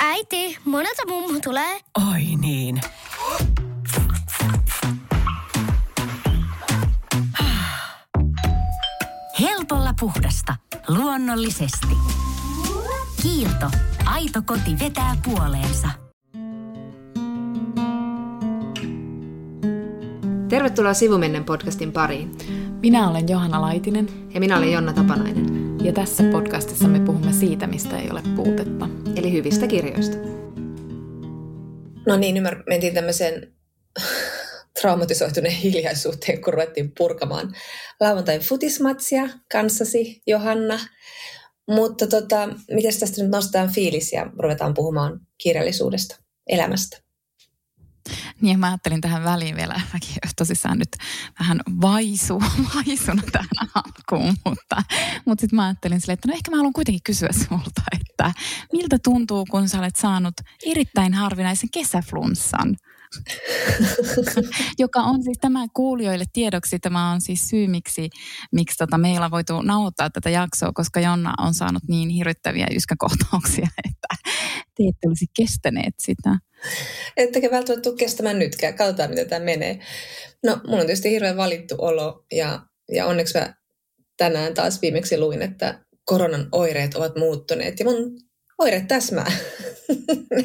Äiti, monelta mummu tulee? Oi niin. Helpolla puhdasta. Luonnollisesti. Kiilto. Aito koti vetää puoleensa. Tervetuloa Sivumennen podcastin pariin. Minä olen Johanna Laitinen. Ja minä olen Jonna Tapanainen. Ja tässä podcastissa me puhumme siitä, mistä ei ole puutetta. Eli hyvistä kirjoista. No niin, ymmär, mentiin tämmöiseen traumatisoituneen hiljaisuuteen, kun ruvettiin purkamaan lauantain futismatsia kanssasi, Johanna. Mutta tota, miten tästä nyt nostetaan fiilis ja ruvetaan puhumaan kirjallisuudesta, elämästä? Niin mä ajattelin tähän väliin vielä, mäkin tosissaan nyt vähän vaisu, vaisuna tähän alkuun, mutta, mutta sitten mä ajattelin silleen, että no ehkä mä haluan kuitenkin kysyä sulta, että miltä tuntuu, kun sä olet saanut erittäin harvinaisen kesäflunssan? joka on siis tämä kuulijoille tiedoksi, tämä on siis syy, miksi, miksi tota meillä voitu nauhoittaa tätä jaksoa, koska Jonna on saanut niin hirvittäviä yskäkohtauksia, että te ette olisi kestäneet sitä. Ettekä välttämättä tule kestämään nytkään. Katsotaan, miten tämä menee. No, mulla on tietysti hirveän valittu olo ja, ja onneksi mä tänään taas viimeksi luin, että koronan oireet ovat muuttuneet ja mun oireet täsmää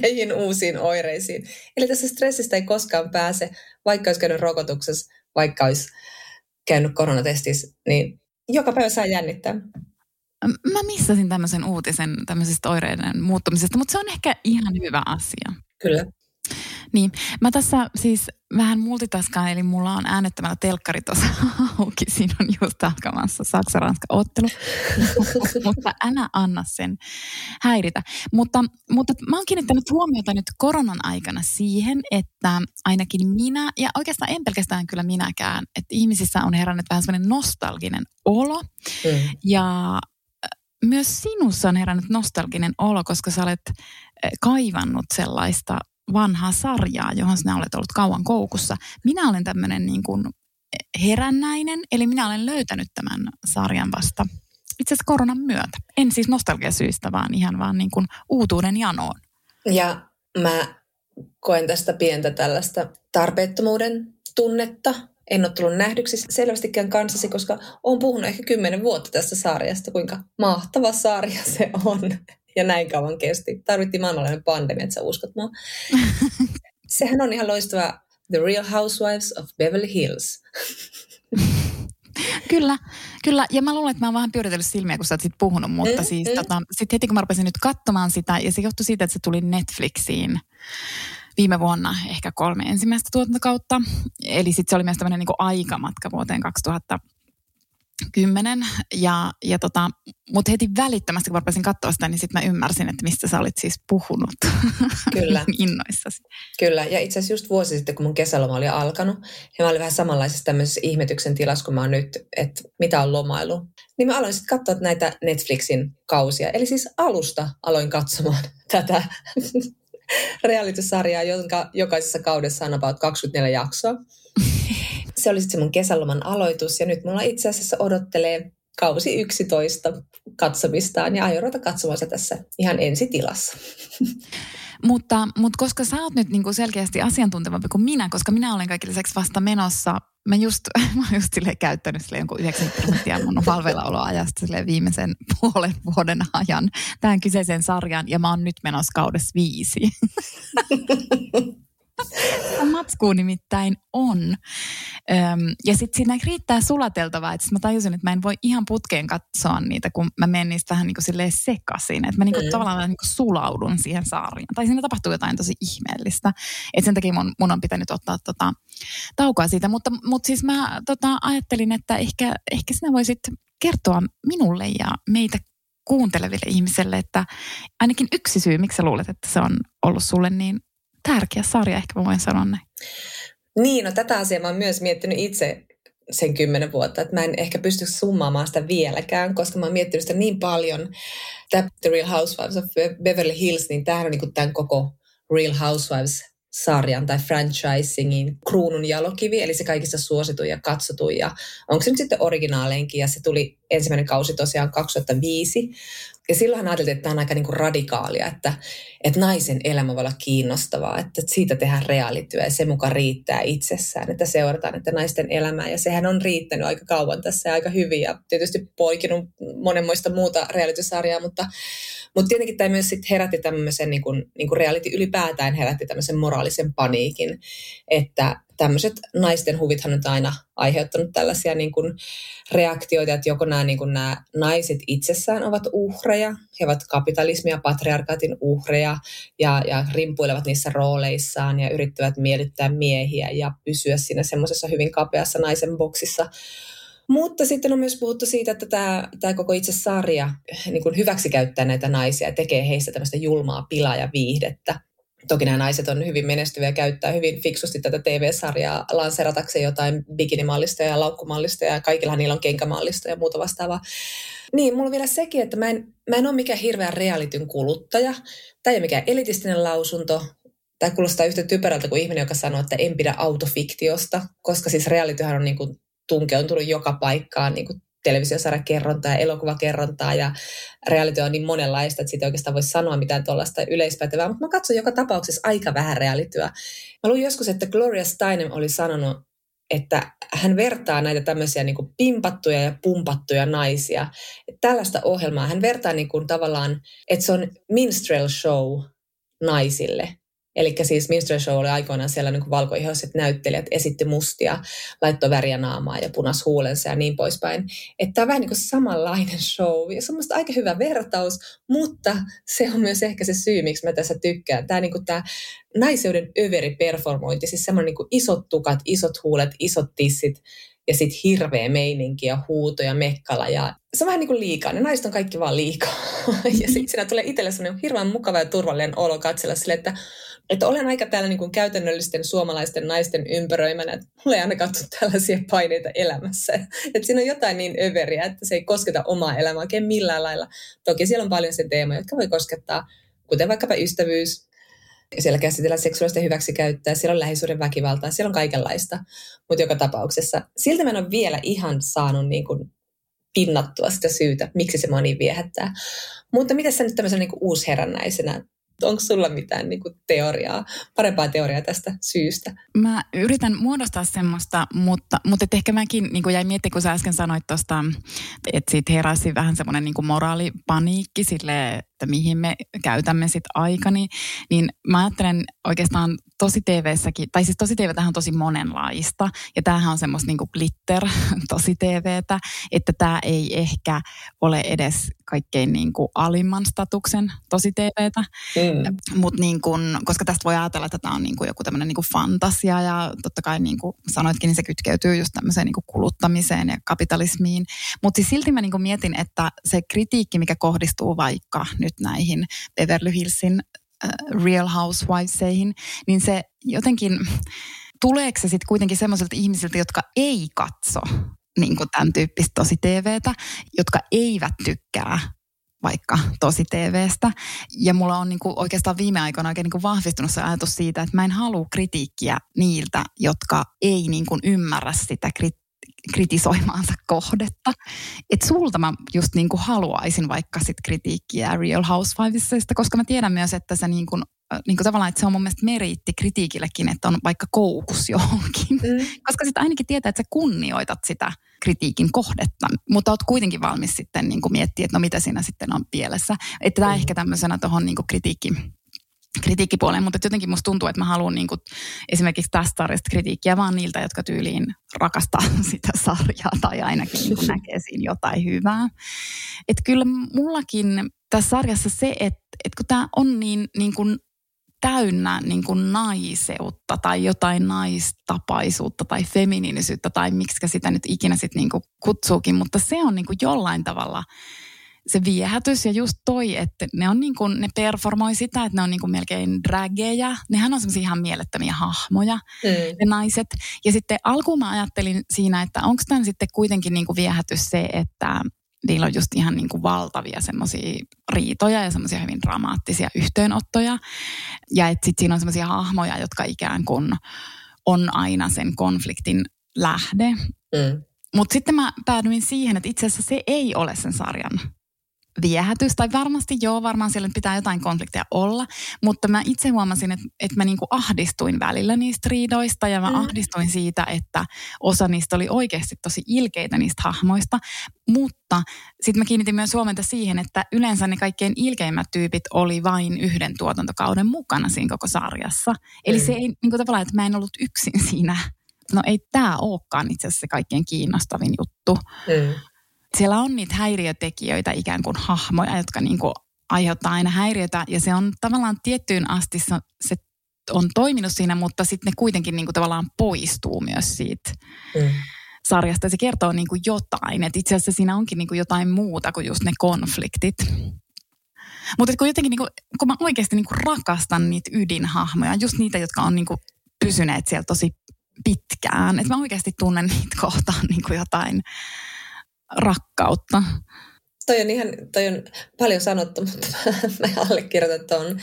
näihin uusiin oireisiin. Eli tässä stressistä ei koskaan pääse, vaikka olisi käynyt rokotuksessa, vaikka olisi käynyt koronatestissä, niin joka päivä saa jännittää. Mä missasin tämmöisen uutisen tämmöisestä oireiden muuttumisesta, mutta se on ehkä ihan hyvä asia. Kyllä. Niin, mä tässä siis vähän multitaskaan, eli mulla on äänettömällä telkkari tuossa auki. Siinä on just alkamassa Saksa-Ranska-ottelu, mutta älä anna sen häiritä. Mutta, mutta mä oon kiinnittänyt huomiota nyt koronan aikana siihen, että ainakin minä, ja oikeastaan en pelkästään kyllä minäkään, että ihmisissä on herännyt vähän semmoinen nostalginen olo. Mm. Ja myös sinussa on herännyt nostalginen olo, koska sä olet kaivannut sellaista vanhaa sarjaa, johon sinä olet ollut kauan koukussa. Minä olen tämmöinen niin kuin herännäinen, eli minä olen löytänyt tämän sarjan vasta itse asiassa koronan myötä. En siis nostalgiasyistä, vaan ihan vaan niin kuin uutuuden janoon. Ja mä koen tästä pientä tällaista tarpeettomuuden tunnetta. En ole tullut nähdyksi selvästikään kanssasi, koska olen puhunut ehkä kymmenen vuotta tästä sarjasta, kuinka mahtava sarja se on ja näin kauan kesti. Tarvittiin maailmanlainen pandemia, että sä uskot mua. Sehän on ihan loistava The Real Housewives of Beverly Hills. Kyllä, kyllä. Ja mä luulen, että mä oon vähän pyöritellyt silmiä, kun sä oot sit puhunut, mutta mm, siis mm. Tota, sit heti kun mä rupesin nyt katsomaan sitä, ja se johtui siitä, että se tuli Netflixiin viime vuonna ehkä kolme ensimmäistä tuotantokautta. Eli sitten se oli myös tämmöinen niin aikamatka vuoteen 2000 kymmenen. Ja, ja tota, mutta heti välittömästi, kun mä rupesin katsoa sitä, niin sitten mä ymmärsin, että mistä sä olit siis puhunut. Kyllä. Innoissasi. Kyllä, ja itse asiassa just vuosi sitten, kun mun kesäloma oli alkanut, ja mä olin vähän samanlaisessa tämmöisessä ihmetyksen tilassa kuin mä oon nyt, että mitä on lomailu. Niin mä aloin sitten katsoa näitä Netflixin kausia. Eli siis alusta aloin katsomaan tätä reality-sarjaa, jonka jokaisessa kaudessa on about 24 jaksoa se oli sitten mun kesäloman aloitus ja nyt mulla itse asiassa odottelee kausi 11 katsomistaan ja aion ruveta katsomaan se tässä ihan ensitilassa. Mutta, mutta koska sä oot nyt niin kuin selkeästi asiantuntevampi kuin minä, koska minä olen kaikille lisäksi vasta menossa, mä just, mä olen just käyttänyt sille jonkun 90 prosenttia mun valveillaoloajasta sille viimeisen puolen vuoden ajan tähän kyseiseen sarjaan ja mä oon nyt menossa kaudessa viisi. matskuu nimittäin on. Öm, ja sitten siinä riittää sulateltavaa. Että mä tajusin, että mä en voi ihan putkeen katsoa niitä, kun mä menen niistä vähän niin kuin sekaisin. Että mä niin kuin mm. tavallaan niin kuin sulaudun siihen saariin. Tai siinä tapahtuu jotain tosi ihmeellistä. Että sen takia mun, mun on pitänyt ottaa tota, taukoa siitä. Mutta, mutta siis mä tota, ajattelin, että ehkä, ehkä sinä voisit kertoa minulle ja meitä kuunteleville ihmisille, että ainakin yksi syy, miksi sä luulet, että se on ollut sulle niin tärkeä sarja, ehkä mä voin sanoa näin. Niin, no tätä asiaa mä oon myös miettinyt itse sen kymmenen vuotta, että mä en ehkä pysty summaamaan sitä vieläkään, koska mä oon miettinyt sitä niin paljon. Tämä The Real Housewives of Beverly Hills, niin tämähän on niin tämän koko Real Housewives sarjan tai franchisingin kruunun jalokivi, eli se kaikista suosituin ja katsotuin. Ja onko se nyt sitten originaaleinkin, ja se tuli ensimmäinen kausi tosiaan 2005. Ja silloin ajateltiin, että tämä on aika niin kuin radikaalia, että, että naisen elämä voi olla kiinnostavaa, että siitä tehdään reaalityö ja se mukaan riittää itsessään, että seurataan että naisten elämää. Ja sehän on riittänyt aika kauan tässä ja aika hyvin ja tietysti poikinut monenmoista muuta realitysarjaa, mutta, mutta tietenkin tämä myös sit herätti tämmöisen, niin kuin, niin kuin reality ylipäätään herätti tämmöisen moraalisen paniikin, että tämmöiset naisten huvithan on aina aiheuttanut tällaisia niin kuin reaktioita, että joko nämä, niin kuin nämä naiset itsessään ovat uhreja, he ovat kapitalismia, patriarkaatin uhreja ja, ja rimpuilevat niissä rooleissaan ja yrittävät miellyttää miehiä ja pysyä siinä semmoisessa hyvin kapeassa naisen boksissa. Mutta sitten on myös puhuttu siitä, että tämä, tämä koko itse sarja niin kuin hyväksikäyttää näitä naisia ja tekee heistä tämmöistä julmaa pilaa ja viihdettä. Toki nämä naiset on hyvin menestyviä käyttää hyvin fiksusti tätä TV-sarjaa lanseratakseen jotain bikinimallista ja laukkumallista ja kaikilla niillä on kenkämallista ja muuta vastaavaa. Niin, mulla on vielä sekin, että mä en, mä en ole mikään hirveän realityn kuluttaja. Tämä ei ole mikään elitistinen lausunto. Tämä kuulostaa yhtä typerältä kuin ihminen, joka sanoo, että en pidä autofiktiosta, koska siis realityhän on niin kuin tunkeutunut joka paikkaan niin kuin televisiosarjakerrontaa ja elokuvakerrontaa ja reality on niin monenlaista, että siitä oikeastaan voisi sanoa mitään tuollaista yleispätevää, mutta mä katson joka tapauksessa aika vähän realityä. Mä luin joskus, että Gloria Steinem oli sanonut, että hän vertaa näitä tämmöisiä niin kuin pimpattuja ja pumpattuja naisia. Tällaista ohjelmaa hän vertaa niin kuin tavallaan, että se on minstrel show naisille. Eli siis Minstrel Show oli aikoinaan siellä niin valkoihoiset näyttelijät esitti mustia, laittoi väriä naamaa ja punas huulensa ja niin poispäin. Että tämä on vähän niin kuin samanlainen show ja semmoista aika hyvä vertaus, mutta se on myös ehkä se syy, miksi mä tässä tykkään. Tämä, niin kuin tämä naiseuden överi performointi, siis semmoinen niin kuin isot tukat, isot huulet, isot tissit, ja sitten hirveä meininki ja huuto ja mekkala. Ja se on vähän niin kuin liikaa. Ne naiset on kaikki vaan liikaa. ja sitten siinä tulee itselle sellainen hirveän mukava ja turvallinen olo katsella sille, että että olen aika täällä niin kuin käytännöllisten suomalaisten naisten ympäröimänä, että mulla ei ainakaan tule tällaisia paineita elämässä. Että siinä on jotain niin överiä, että se ei kosketa omaa elämää oikein millään lailla. Toki siellä on paljon sen teema, jotka voi koskettaa, kuten vaikkapa ystävyys, siellä käsitellään seksuaalista hyväksikäyttöä, siellä on lähisuuden väkivaltaa, siellä on kaikenlaista. Mutta joka tapauksessa, siltä mä en ole vielä ihan saanut niin kuin pinnattua sitä syytä, miksi se mua niin viehättää. Mutta mitä sä nyt tämmöisen niin uusherännäisenä Onko sulla mitään niin kuin teoriaa, parempaa teoriaa tästä syystä? Mä yritän muodostaa semmoista, mutta, mutta et ehkä mäkin niin kuin jäin miettimään, kun sä äsken sanoit tuosta, että siitä heräsi vähän semmoinen niin moraalipaniikki sille, että mihin me käytämme sitten aikani, niin mä ajattelen oikeastaan tosi TV-säkin, tai siis tosi TV on tosi monenlaista, ja tämähän on semmoista niinku glitter tosi TVtä, että tämä ei ehkä ole edes kaikkein niinku alimman statuksen tosi TVtä, mm. Mut niinku, koska tästä voi ajatella, että tämä on niinku joku tämmöinen niinku fantasia, ja totta kai niin kuin sanoitkin, niin se kytkeytyy just tämmöiseen niinku kuluttamiseen ja kapitalismiin, mutta siis silti mä niinku mietin, että se kritiikki, mikä kohdistuu vaikka nyt näihin Beverly Hillsin Real Housewiveseihin, niin se jotenkin, tuleeko se sitten kuitenkin semmoisilta ihmisiltä, jotka ei katso niin kuin tämän tyyppistä tosi TVtä, jotka eivät tykkää vaikka tosi TVstä. Ja mulla on niin kuin oikeastaan viime aikoina oikein niin kuin vahvistunut se ajatus siitä, että mä en halua kritiikkiä niiltä, jotka ei niin kuin ymmärrä sitä krit- kritisoimaansa kohdetta. Et sulta mä just niin kuin haluaisin vaikka sit kritiikkiä Real Housewivesista, koska mä tiedän myös, että se niin kuin, niin kuin tavallaan, että se on mun mielestä meriitti kritiikillekin, että on vaikka koukus johonkin. Mm. Koska sitten ainakin tietää, että sä kunnioitat sitä kritiikin kohdetta, mutta oot kuitenkin valmis sitten niin kuin miettiä, että no mitä siinä sitten on pielessä. Että tämä mm. ehkä tämmöisenä tuohon niin kritiikki kritiikkipuoleen, mutta jotenkin musta tuntuu, että mä haluan niin kuin, esimerkiksi tästä sarjasta kritiikkiä vaan niiltä, jotka tyyliin rakastaa sitä sarjaa tai ainakin niin näkee siinä jotain hyvää. Että kyllä mullakin tässä sarjassa se, että, että kun tämä on niin, niin kuin täynnä niin kuin naiseutta tai jotain naistapaisuutta tai feminiinisyyttä tai miksi sitä nyt ikinä sitten niin kutsuukin, mutta se on niin kuin jollain tavalla – se viehätys ja just toi, että ne on niin kuin, ne performoi sitä, että ne on niin kuin melkein drageja. Nehän on semmoisia ihan mielettömiä hahmoja, mm. ne naiset. Ja sitten alkuun mä ajattelin siinä, että onko tämän sitten kuitenkin niin kuin viehätys se, että niillä on just ihan niin kuin valtavia semmoisia riitoja ja semmoisia hyvin dramaattisia yhteenottoja. Ja että sitten siinä on semmoisia hahmoja, jotka ikään kuin on aina sen konfliktin lähde. Mm. Mutta sitten mä päädyin siihen, että itse asiassa se ei ole sen sarjan viehätys, tai varmasti joo, varmaan siellä pitää jotain konflikteja olla, mutta mä itse huomasin, että, että mä niinku ahdistuin välillä niistä riidoista ja mä mm. ahdistuin siitä, että osa niistä oli oikeasti tosi ilkeitä niistä hahmoista, mutta sitten mä kiinnitin myös huomenta siihen, että yleensä ne kaikkein ilkeimmät tyypit oli vain yhden tuotantokauden mukana siinä koko sarjassa. Eli mm. se ei niin kuin tavallaan, että mä en ollut yksin siinä no ei tämä olekaan itse asiassa se kaikkein kiinnostavin juttu. Mm siellä on niitä häiriötekijöitä, ikään kuin hahmoja, jotka niin kuin aiheuttaa aina häiriötä. Ja se on tavallaan tiettyyn asti se on toiminut siinä, mutta sitten ne kuitenkin niin kuin tavallaan poistuu myös siitä mm. sarjasta. Se kertoo niin kuin jotain, että itse asiassa siinä onkin niin kuin jotain muuta kuin just ne konfliktit. Mutta kun jotenkin, niin kuin, kun mä oikeasti niin kuin rakastan niitä ydinhahmoja, just niitä, jotka on niin kuin pysyneet siellä tosi pitkään. Että mä oikeasti tunnen niitä kohtaan niin kuin jotain rakkautta. Toi on ihan, toi on paljon sanottu, mutta mä allekirjoitan ton,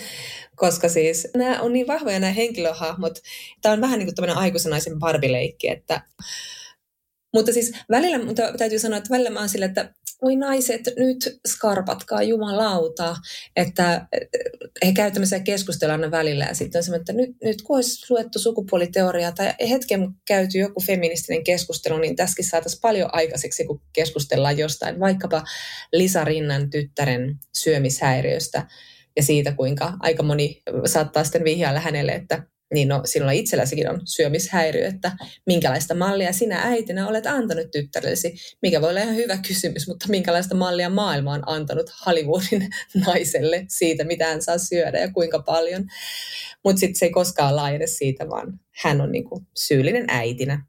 koska siis nämä on niin vahvoja nämä henkilöhahmot. Tämä on vähän niin kuin tämmöinen aikuisen naisen barbileikki, että mutta siis välillä, mutta täytyy sanoa, että välillä mä oon sille, että oi naiset, nyt skarpatkaa jumalauta, että he käyvät tämmöisiä keskusteluja välillä ja sitten on semmoinen, että nyt, nyt kun olisi luettu sukupuoliteoriaa tai hetken käyty joku feministinen keskustelu, niin tässäkin saataisiin paljon aikaiseksi, kun keskustellaan jostain, vaikkapa Lisa Rinnan tyttären syömishäiriöstä ja siitä, kuinka aika moni saattaa sitten vihjailla hänelle, että niin no, sinulla itselläsikin on syömishäiriö, että minkälaista mallia sinä äitinä olet antanut tyttärellesi, mikä voi olla ihan hyvä kysymys, mutta minkälaista mallia maailma on antanut Hollywoodin naiselle siitä, mitä hän saa syödä ja kuinka paljon. Mutta sitten se ei koskaan laajene siitä, vaan hän on niinku syyllinen äitinä.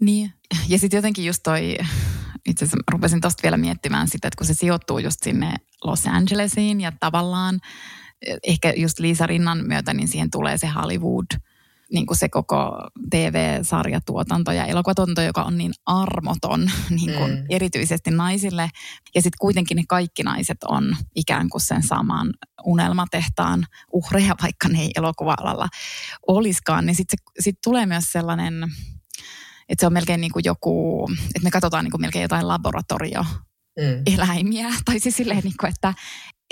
Niin, ja sitten jotenkin just toi, itse asiassa rupesin tuosta vielä miettimään sitä, että kun se sijoittuu just sinne Los Angelesiin ja tavallaan – ehkä just Liisa Rinnan myötä, niin siihen tulee se Hollywood, niin kuin se koko TV-sarjatuotanto ja elokuvatuotanto, joka on niin armoton niin kuin mm. erityisesti naisille. Ja sitten kuitenkin ne kaikki naiset on ikään kuin sen saman unelmatehtaan uhreja, vaikka ne ei elokuva-alalla olisikaan. Niin sitten sit tulee myös sellainen, että se on melkein niin kuin joku, että me katsotaan niin kuin melkein jotain laboratorio mm. eläimiä. Tai siis silleen, niin kuin, että,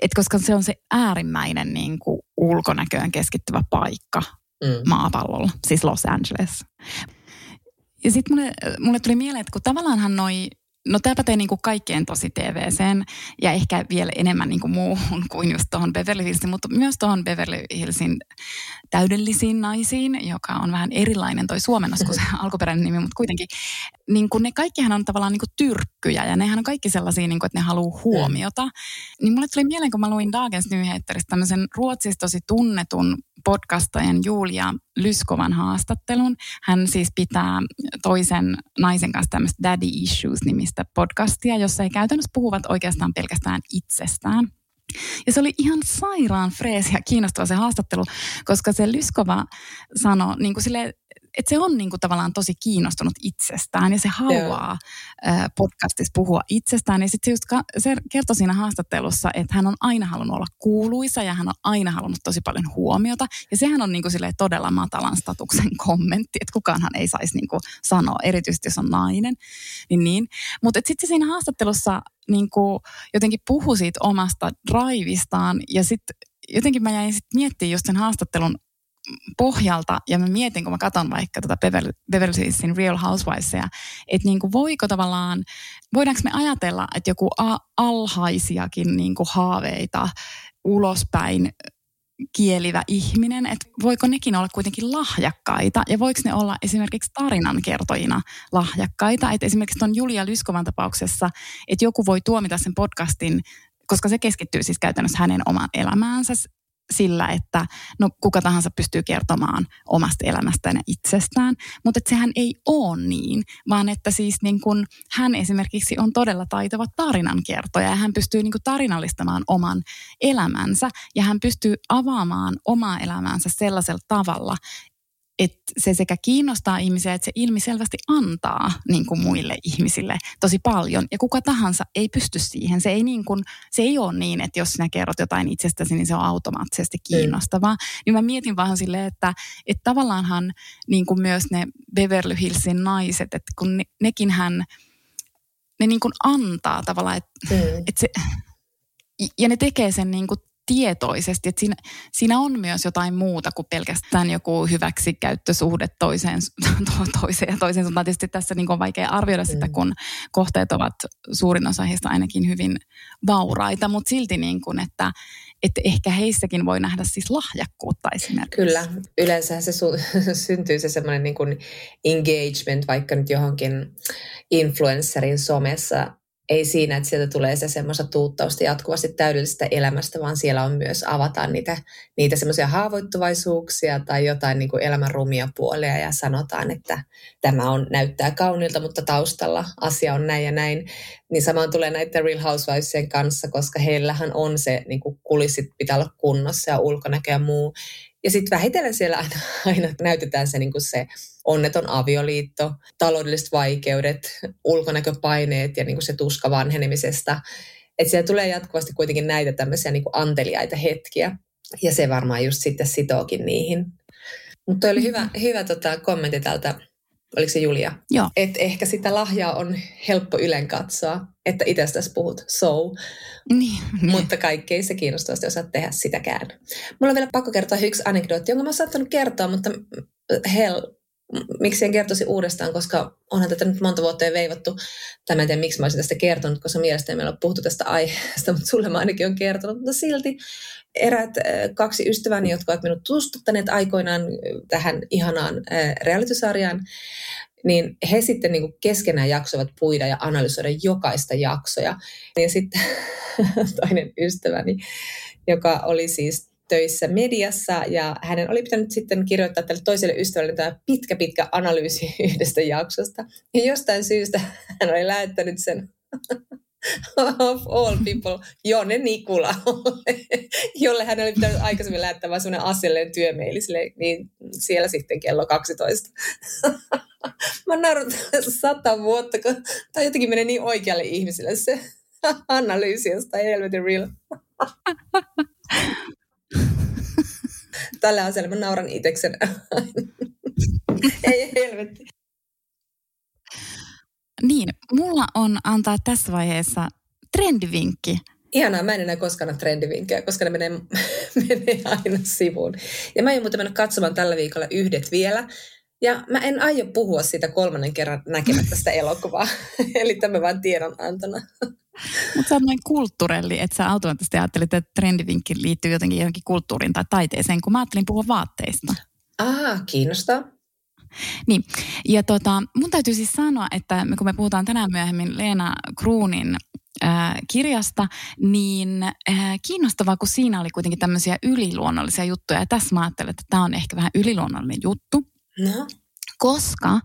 et koska se on se äärimmäinen niin kuin ulkonäköön keskittyvä paikka mm. maapallolla, siis Los Angeles. Ja sitten mulle, mulle tuli mieleen, että kun tavallaanhan noi No tämä pätee niin kuin kaikkeen tosi TVCen ja ehkä vielä enemmän niin kuin muuhun kuin just tuohon Beverly Hillsin, mutta myös tuohon Beverly Hillsin täydellisiin naisiin, joka on vähän erilainen toi suomennos kuin se alkuperäinen nimi, mutta kuitenkin niin kuin ne kaikkihan on tavallaan niin kuin tyrkkyjä ja nehän on kaikki sellaisia, niin kuin, että ne haluaa huomiota. Niin mulle tuli mieleen, kun mä luin Dagens Nyheteristä tämmöisen Ruotsista tosi tunnetun podcastajan Julia Lyskovan haastattelun. Hän siis pitää toisen naisen kanssa tämmöistä Daddy Issues-nimistä podcastia, jossa he käytännössä puhuvat oikeastaan pelkästään itsestään. Ja se oli ihan sairaan freesi ja kiinnostava se haastattelu, koska se Lyskova sanoi niin kuin sille, että se on niin kuin tavallaan tosi kiinnostunut itsestään ja se haluaa yeah. podcastissa puhua itsestään. Ja sitten se, just ka- se kertoi siinä haastattelussa, että hän on aina halunnut olla kuuluisa ja hän on aina halunnut tosi paljon huomiota. Ja sehän on niin kuin todella matalan statuksen kommentti, että kukaanhan ei saisi niin kuin sanoa, erityisesti jos on nainen. Niin niin. Mutta sitten siinä haastattelussa niin kuin jotenkin puhui siitä omasta drivistaan ja sitten jotenkin mä jäin sitten miettimään just sen haastattelun pohjalta, ja mä mietin, kun mä katson vaikka tuota Beverly, Beverly Hillsin Real Housewivesia, että niin kuin voiko tavallaan, voidaanko me ajatella, että joku a- alhaisiakin niin kuin haaveita ulospäin kielivä ihminen, että voiko nekin olla kuitenkin lahjakkaita ja voiko ne olla esimerkiksi tarinankertojina lahjakkaita, että esimerkiksi tuon Julia Lyskovan tapauksessa, että joku voi tuomita sen podcastin koska se keskittyy siis käytännössä hänen omaan elämäänsä sillä, että no kuka tahansa pystyy kertomaan omasta elämästään ja itsestään, mutta sehän ei ole niin, vaan että siis niin kun hän esimerkiksi on todella taitava tarinankertoja ja hän pystyy niin tarinallistamaan oman elämänsä ja hän pystyy avaamaan omaa elämäänsä sellaisella tavalla, että se sekä kiinnostaa ihmisiä, että se ilmiselvästi antaa niin kuin muille ihmisille tosi paljon. Ja kuka tahansa ei pysty siihen. Se ei, niin kuin, se ei ole niin, että jos sinä kerrot jotain itsestäsi, niin se on automaattisesti mm. kiinnostavaa. Mm. Niin mä mietin vaan silleen, että, että tavallaanhan niin kuin myös ne Beverly Hillsin naiset, että kun ne, nekin hän, ne niin kuin antaa tavallaan, että, mm. että se, ja ne tekee sen niin kuin tietoisesti, että siinä, siinä on myös jotain muuta kuin pelkästään joku hyväksikäyttösuhde toiseen, to, toiseen ja toiseen suuntaan. Tietysti tässä niin on vaikea arvioida sitä, mm. kun kohteet ovat suurin osa heistä ainakin hyvin vauraita, mutta silti niin kuin, että, että ehkä heissäkin voi nähdä siis lahjakkuutta esimerkiksi. Kyllä, yleensä se su- syntyy se semmoinen niin kuin engagement vaikka nyt johonkin influencerin somessa ei siinä, että sieltä tulee se semmoista tuuttausta jatkuvasti täydellisestä elämästä, vaan siellä on myös avataan niitä, niitä semmoisia haavoittuvaisuuksia tai jotain niin kuin elämän rumia puolia ja sanotaan, että tämä on, näyttää kaunilta, mutta taustalla asia on näin ja näin. Niin samaan tulee näiden Real Housewivesien kanssa, koska heillähän on se niin kuin kulissit pitää olla kunnossa ja ulkonäkö ja muu. Ja sitten vähitellen siellä aina, aina näytetään se, niin kuin se onneton avioliitto, taloudelliset vaikeudet, ulkonäköpaineet ja niin kuin se tuska vanhenemisesta. Että siellä tulee jatkuvasti kuitenkin näitä tämmöisiä niin kuin anteliaita hetkiä. Ja se varmaan just sitten sitookin niihin. Mutta oli hyvä, hyvä tota, kommentti tältä, oliko se Julia? Joo. Että ehkä sitä lahjaa on helppo ylen katsoa, että itsestäsi puhut so. Niin, niin. Mutta kaikki ei se kiinnostavasti osaa tehdä sitäkään. Mulla on vielä pakko kertoa yksi anekdootti, jonka mä oon saattanut kertoa, mutta hell, miksi en kertoisi uudestaan, koska onhan tätä nyt monta vuotta jo veivattu. Tämä en tiedä, miksi mä olisin tästä kertonut, koska mielestäni meillä on puhuttu tästä aiheesta, mutta sulle mä ainakin on kertonut. Mutta silti erät kaksi ystäväni, jotka ovat minut tutustuttaneet aikoinaan tähän ihanaan realitysarjaan, niin he sitten niin keskenään jaksoivat puida ja analysoida jokaista jaksoja. Ja sitten toinen ystäväni, joka oli siis töissä mediassa ja hänen oli pitänyt sitten kirjoittaa tälle toiselle ystävälle tämä pitkä, pitkä analyysi yhdestä jaksosta. Ja jostain syystä hän oli lähettänyt sen of all people, Jonne Nikula, jolle hän oli pitänyt aikaisemmin lähettää vain sellainen asiallinen työmeili, niin siellä sitten kello 12. Mä naurun sata vuotta, kun tämä jotenkin menee niin oikealle ihmiselle se analyysi jostain helvetin real. Tällä asialla mä nauran itseksen. Ei helvetti. Niin, mulla on antaa tässä vaiheessa trendivinkki. Ihanaa, mä en enää koskaan ole trendivinkkejä, koska ne menee, menee aina sivuun. Ja mä aion muuten mennä katsomaan tällä viikolla yhdet vielä. Ja mä en aio puhua siitä kolmannen kerran näkemättä sitä elokuvaa. Eli tämä vain tiedonantona. Mutta sä oot noin kulttuurelli, että sä automaattisesti ajattelit, että trendivinkki liittyy jotenkin johonkin kulttuuriin tai taiteeseen, kun mä ajattelin puhua vaatteista. Ah, kiinnostaa. Niin, ja tota, mun täytyy siis sanoa, että kun me puhutaan tänään myöhemmin Leena Kruunin äh, kirjasta, niin äh, kiinnostavaa, kun siinä oli kuitenkin tämmöisiä yliluonnollisia juttuja. Ja tässä mä ajattelen, että tämä on ehkä vähän yliluonnollinen juttu. No. Koska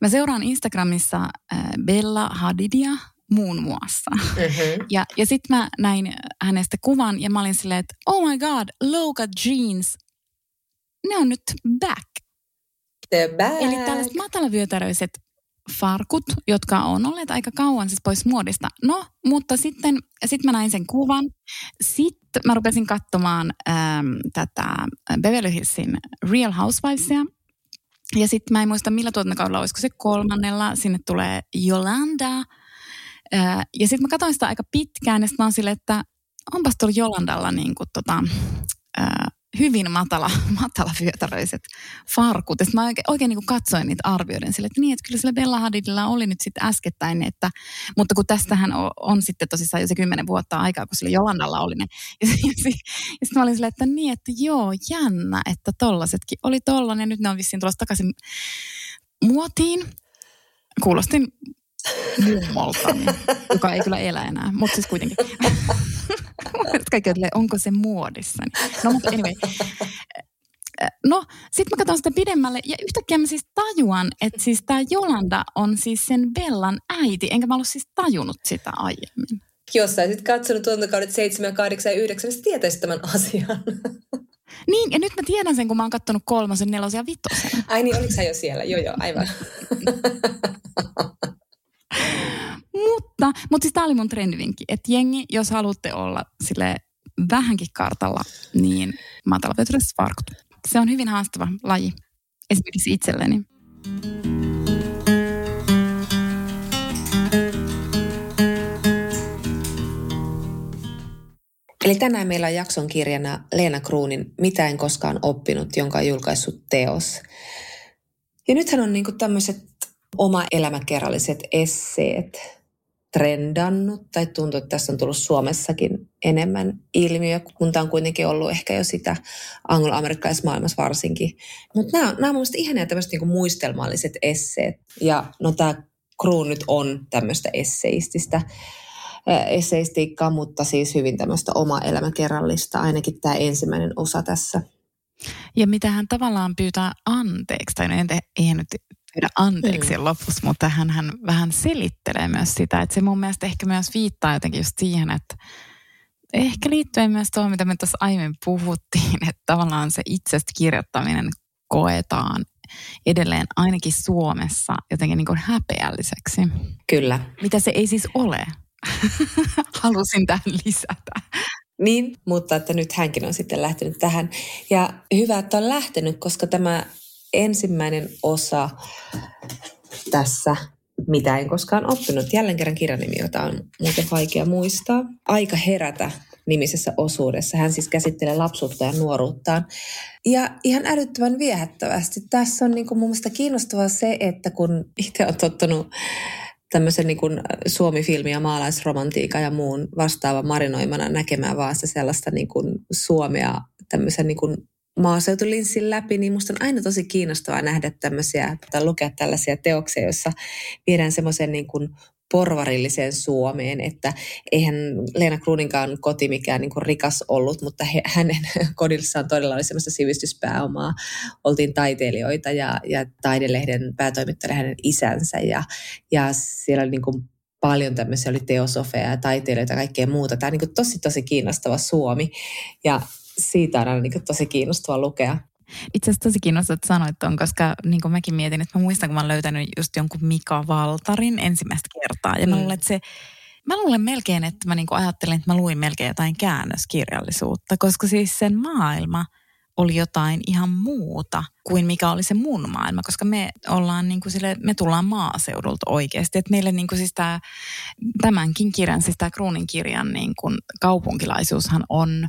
mä seuraan Instagramissa äh, Bella Hadidia, muun muassa. Mm-hmm. Ja, ja sitten mä näin hänestä kuvan ja mä olin silleen, että oh my god, Loka Jeans, ne on nyt back. They're back. Eli tällaiset matalavyötäröiset farkut, jotka on olleet aika kauan siis pois muodista. No, mutta sitten sit mä näin sen kuvan. Sitten mä rupesin katsomaan äm, tätä Beverly Hillsin Real Housewivesia. Ja sitten mä en muista millä tuotantokaudella, olisiko se kolmannella. Sinne tulee Yolanda – ja sitten mä katsoin sitä aika pitkään ja sitten mä oon silleen, että onpas tuolla Jolandalla niin kuin tota, hyvin matala, matala vyötäröiset farkut. Ja mä oikein, oikein niin katsoin niitä arvioiden sille, että niin, että kyllä sillä Bella Hadidilla oli nyt sitten äskettäin, että, mutta kun tästähän on, on sitten tosissaan jo se kymmenen vuotta aikaa, kun sillä Jolandalla oli ne. Ja, ja, ja sitten mä olin silleen, että niin, että joo, jännä, että tollasetkin oli tollanen ja nyt ne on vissiin tulossa takaisin muotiin. Kuulostin mummolta, joka ei kyllä elä enää, mutta siis kuitenkin. Kaikki että onko se muodissa. No mutta anyway. No, sitten mä katson sitä pidemmälle ja yhtäkkiä mä siis tajuan, että siis tämä Jolanda on siis sen Bellan äiti, enkä mä ollut siis tajunnut sitä aiemmin. Jos sä olisit katsonut tuotantokaudet 7, 8 ja 9, niin tietäisit tämän asian. Niin, ja nyt mä tiedän sen, kun mä oon kattonut kolmosen, nelosen ja vitosen. Ai niin, oliko sä jo siellä? Joo, joo, aivan. Mutta, mutta siis tää oli mun trendivinkki, että jengi, jos haluatte olla sille vähänkin kartalla, niin matalavyötyiset farkut. Se on hyvin haastava laji, esimerkiksi itselleni. Eli tänään meillä on jakson kirjana Leena Kruunin Mitä en koskaan oppinut, jonka on julkaissut teos. Ja nythän on niinku tämmöiset oma elämäkerralliset esseet trendannut, tai tuntuu, että tässä on tullut Suomessakin enemmän ilmiö, kun tämä on kuitenkin ollut ehkä jo sitä anglo-amerikkalaisessa maailmassa varsinkin. Mutta nämä, nämä on mielestäni ihania tämmöiset niinku muistelmalliset esseet. Ja no tämä Kruun nyt on tämmöistä esseististä esseistiikkaa, mutta siis hyvin tämmöistä oma elämäkerrallista, ainakin tämä ensimmäinen osa tässä. Ja mitä hän tavallaan pyytää anteeksi, tai no eihän nyt pyydä anteeksi mm. lopussa, mutta hän, hän vähän selittelee myös sitä, että se mun mielestä ehkä myös viittaa jotenkin just siihen, että ehkä liittyen myös tuohon, mitä me tuossa aiemmin puhuttiin, että tavallaan se itsestä kirjoittaminen koetaan edelleen ainakin Suomessa jotenkin niin kuin häpeälliseksi. Kyllä. Mitä se ei siis ole. Halusin tähän lisätä. Niin, mutta että nyt hänkin on sitten lähtenyt tähän. Ja hyvä, että on lähtenyt, koska tämä ensimmäinen osa tässä, mitä en koskaan oppinut, jälleen kerran kirjan nimi, jota on muuten vaikea muistaa. Aika herätä nimisessä osuudessa. Hän siis käsittelee lapsuutta ja nuoruuttaan. Ja ihan älyttömän viehättävästi. Tässä on niin kuin mun mielestä kiinnostavaa se, että kun itse on tottunut tämmöisen niin kuin Suomi-filmi ja maalaisromantiikan ja muun vastaavan marinoimana näkemään vaan sellaista niin kuin Suomea tämmöisen niin kuin maaseutulinssin läpi, niin musta on aina tosi kiinnostavaa nähdä tämmöisiä, tai lukea tällaisia teoksia, joissa viedään semmoisen niin kuin porvarilliseen Suomeen, että eihän Leena Kruuninkaan koti mikään niin rikas ollut, mutta he, hänen kodissaan todella oli semmoista sivistyspääomaa. Oltiin taiteilijoita ja, ja taidelehden päätoimittaja hänen isänsä ja, ja siellä oli niin kuin paljon tämmöisiä, oli teosofeja ja taiteilijoita ja kaikkea muuta. Tämä on niin tosi, tosi kiinnostava Suomi ja siitä on aina niin tosi kiinnostava lukea. Itse asiassa tosi kiinnostavaa, että sanoit tuon, koska niin kuin mäkin mietin, että mä muistan, kun mä oon löytänyt just jonkun Mika Valtarin ensimmäistä kertaa. Ja mm. mä luulen, että se, mä luulen melkein, että mä niin kuin ajattelin, että mä luin melkein jotain käännöskirjallisuutta, koska siis sen maailma oli jotain ihan muuta kuin mikä oli se mun maailma, koska me ollaan niin kuin sille, me tullaan maaseudulta oikeasti. Että meille niin kuin siis tämä, tämänkin kirjan, siis tämä Kruunin kirjan niin kuin kaupunkilaisuushan on –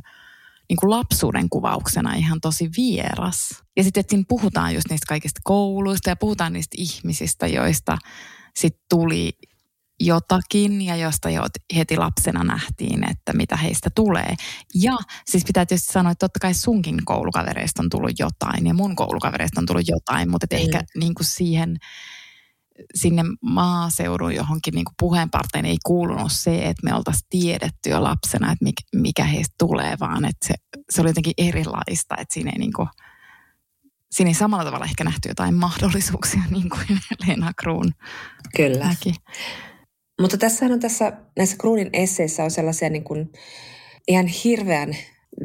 niin kuin lapsuuden kuvauksena ihan tosi vieras. Ja sitten siinä puhutaan just niistä kaikista kouluista ja puhutaan niistä ihmisistä, joista sitten tuli jotakin ja josta jo heti lapsena nähtiin, että mitä heistä tulee. Ja siis pitää tietysti sanoa, että totta kai sunkin koulukavereista on tullut jotain ja mun koulukavereista on tullut jotain, mutta mm. ehkä niin kuin siihen sinne maaseudun johonkin niin puheenparteen ei kuulunut se, että me oltaisiin tiedetty jo lapsena, että mikä, mikä heistä tulee, vaan että se, se oli jotenkin erilaista, että siinä ei, niin kuin, siinä ei samalla tavalla ehkä nähty jotain mahdollisuuksia, niin kuin Lena Kruun Kyllä. Näki. Mutta tässä on tässä, näissä Kruunin esseissä on sellaisia niin kuin ihan hirveän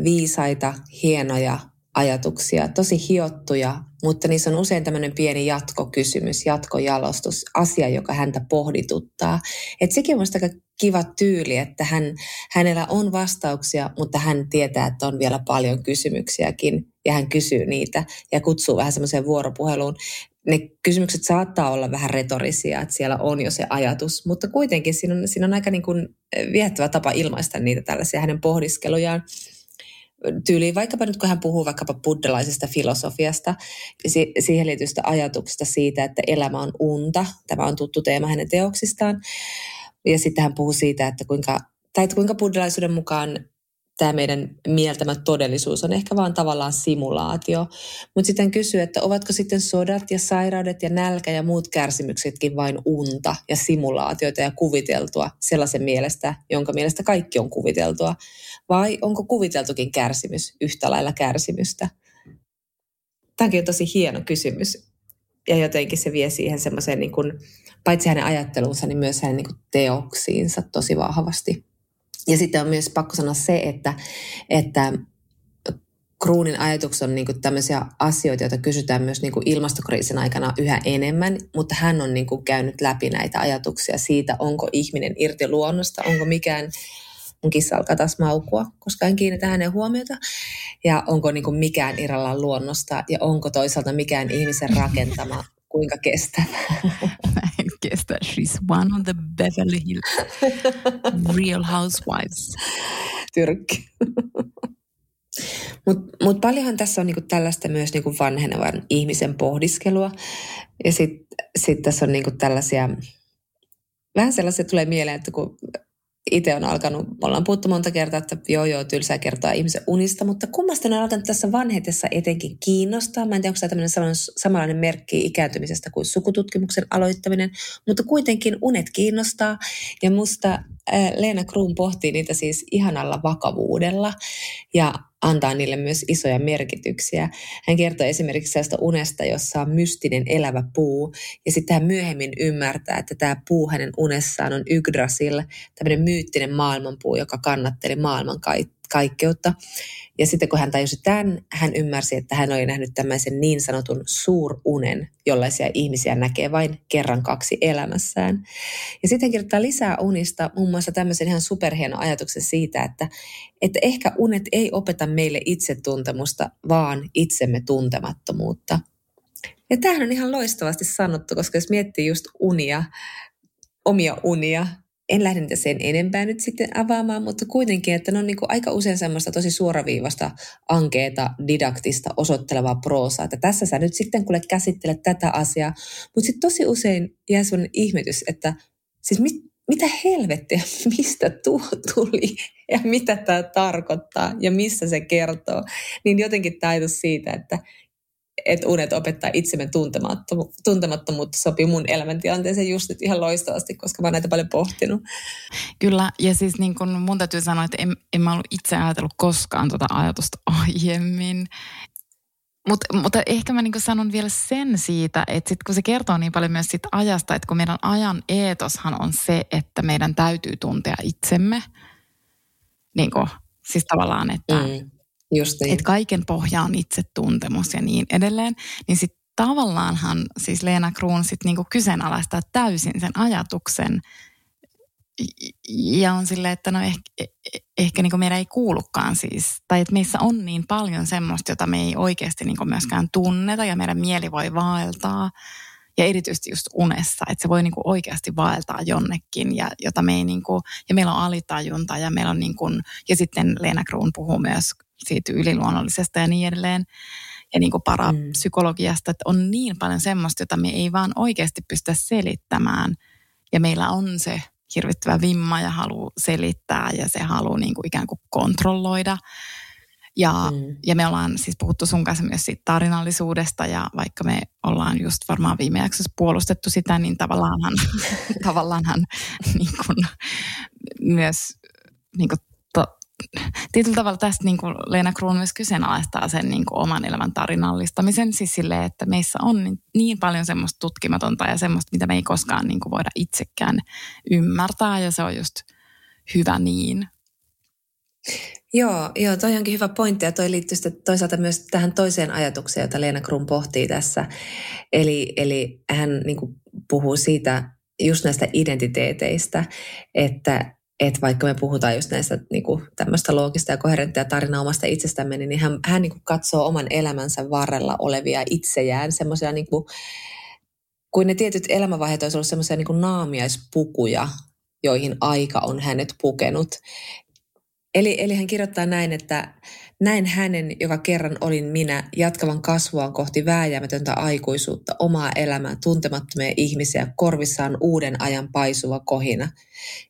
viisaita, hienoja ajatuksia, tosi hiottuja, mutta niissä on usein tämmöinen pieni jatkokysymys, jatkojalostus, asia, joka häntä pohdituttaa. Et sekin on aika kiva tyyli, että hän, hänellä on vastauksia, mutta hän tietää, että on vielä paljon kysymyksiäkin ja hän kysyy niitä ja kutsuu vähän semmoiseen vuoropuheluun. Ne kysymykset saattaa olla vähän retorisia, että siellä on jo se ajatus, mutta kuitenkin siinä on, siinä on aika niin kuin viettävä tapa ilmaista niitä tällaisia hänen pohdiskelujaan tyyliin, vaikkapa nyt kun hän puhuu vaikkapa buddhalaisesta filosofiasta, siihen liittyvistä ajatuksista siitä, että elämä on unta. Tämä on tuttu teema hänen teoksistaan. Ja sitten hän puhuu siitä, että kuinka, tai että kuinka buddhalaisuuden mukaan tämä meidän mieltämä todellisuus on ehkä vaan tavallaan simulaatio. Mutta sitten kysyy, että ovatko sitten sodat ja sairaudet ja nälkä ja muut kärsimyksetkin vain unta ja simulaatioita ja kuviteltua sellaisen mielestä, jonka mielestä kaikki on kuviteltua. Vai onko kuviteltukin kärsimys yhtä lailla kärsimystä? Tämäkin on tosi hieno kysymys. Ja jotenkin se vie siihen semmoiseen, niin kuin, paitsi hänen ajatteluunsa, niin myös hänen niin kuin teoksiinsa tosi vahvasti. Ja sitten on myös pakko sanoa se, että, että Kruunin ajatus on niin kuin tämmöisiä asioita, joita kysytään myös niin kuin ilmastokriisin aikana yhä enemmän, mutta hän on niin kuin käynyt läpi näitä ajatuksia siitä, onko ihminen irti luonnosta, onko mikään mun kissa alkaa taas maukua, koska en kiinnitä hänen huomiota. Ja onko niin kuin mikään irrallaan luonnosta ja onko toisaalta mikään ihmisen rakentama kuinka kestävä. en kestä. She's one of the Beverly Hills Real Housewives. Tyrkki. Mutta mut paljonhan tässä on niinku tällaista myös niinku vanhenevan ihmisen pohdiskelua. Ja sitten sit tässä on niinku tällaisia, vähän sellaisia tulee mieleen, että kun itse on alkanut, me ollaan puhuttu monta kertaa, että joo joo, tylsää kertoa ihmisen unista, mutta kummasta on alkanut tässä vanhetessa etenkin kiinnostaa. Mä en tiedä, onko tämä tämmöinen samanlainen merkki ikääntymisestä kuin sukututkimuksen aloittaminen, mutta kuitenkin unet kiinnostaa. Ja musta Leena Kruun pohtii niitä siis ihanalla vakavuudella ja antaa niille myös isoja merkityksiä. Hän kertoo esimerkiksi sellaista unesta, jossa on mystinen elävä puu, ja sitten hän myöhemmin ymmärtää, että tämä puu hänen unessaan on Yggdrasil, tämmöinen myyttinen maailmanpuu, joka kannatteli maailman kaikkeutta. Ja sitten kun hän tajusi tämän, hän ymmärsi, että hän oli nähnyt tämmöisen niin sanotun suurunen, jollaisia ihmisiä näkee vain kerran kaksi elämässään. Ja sitten hän kirjoittaa lisää unista muun muassa tämmöisen ihan superhieno ajatuksen siitä, että, että ehkä unet ei opeta meille itsetuntemusta, vaan itsemme tuntemattomuutta. Ja tämähän on ihan loistavasti sanottu, koska jos miettii just unia, omia unia, en lähde niitä sen enempää nyt sitten avaamaan, mutta kuitenkin, että ne on niin aika usein semmoista tosi suoraviivasta, ankeeta, didaktista, osoittelevaa proosaa. Että tässä sä nyt sitten kuule käsittelet tätä asiaa, mutta sitten tosi usein jää sellainen ihmetys, että siis mit, mitä helvettiä, mistä tuo tuli ja mitä tämä tarkoittaa ja missä se kertoo. Niin jotenkin taidus siitä, että että unet opettaa itsemme tuntemattomuutta sopii mun elämäntilanteeseen just nyt ihan loistavasti, koska mä oon näitä paljon pohtinut. Kyllä, ja siis niin kun mun täytyy sanoa, että en, en mä ollut itse ajatellut koskaan tuota ajatusta aiemmin. Mut, mutta ehkä mä niin sanon vielä sen siitä, että sit kun se kertoo niin paljon myös siitä ajasta, että kun meidän ajan eetoshan on se, että meidän täytyy tuntea itsemme. Niin kuin, siis tavallaan, että mm Just niin. Että kaiken pohja on itsetuntemus ja niin edelleen. Niin sitten tavallaanhan siis Leena Kruun sitten niinku kyseenalaistaa täysin sen ajatuksen. Ja on silleen, että no ehkä, ehkä niinku meidän ei kuulukaan siis, tai että meissä on niin paljon semmoista, jota me ei oikeasti niinku myöskään tunneta ja meidän mieli voi vaeltaa. Ja erityisesti just unessa, että se voi niinku oikeasti vaeltaa jonnekin, ja, jota me ei niinku, ja meillä on alitajunta ja meillä on niinku, ja sitten Leena Kruun puhuu myös siitä yliluonnollisesta ja niin edelleen. Ja niin kuin parapsykologiasta, että on niin paljon semmoista, jota me ei vaan oikeasti pystytä selittämään. Ja meillä on se hirvittävä vimma ja halu selittää ja se halu niin kuin ikään kuin kontrolloida. Ja, mm. ja me ollaan siis puhuttu sun kanssa myös siitä tarinallisuudesta ja vaikka me ollaan just varmaan viime jaksossa puolustettu sitä, niin tavallaanhan, tavallaanhan niin kuin, myös niin kuin tietyllä tavalla tästä niin kuin Leena Kruun myös kyseenalaistaa sen niin kuin oman elämän tarinallistamisen. Siis silleen, että meissä on niin, niin paljon semmoista tutkimatonta ja semmoista, mitä me ei koskaan niin kuin voida itsekään ymmärtää. Ja se on just hyvä niin. Joo, joo, toi onkin hyvä pointti ja toi liittyy sitten toisaalta myös tähän toiseen ajatukseen, jota Leena Kruun pohtii tässä. Eli, eli hän niin kuin puhuu siitä just näistä identiteeteistä, että että vaikka me puhutaan just näistä niin kuin, tämmöistä loogista ja koherenttia tarinaa omasta itsestämme, niin hän, hän niin kuin, katsoo oman elämänsä varrella olevia itsejään semmoisia niin kuin, kuin ne tietyt elämänvaiheet olisi ollut semmoisia niin naamiaispukuja, joihin aika on hänet pukenut. Eli, eli hän kirjoittaa näin, että näin hänen, joka kerran olin minä, jatkavan kasvuaan kohti vääjäämätöntä aikuisuutta, omaa elämää, tuntemattomia ihmisiä, korvissaan uuden ajan paisuva kohina.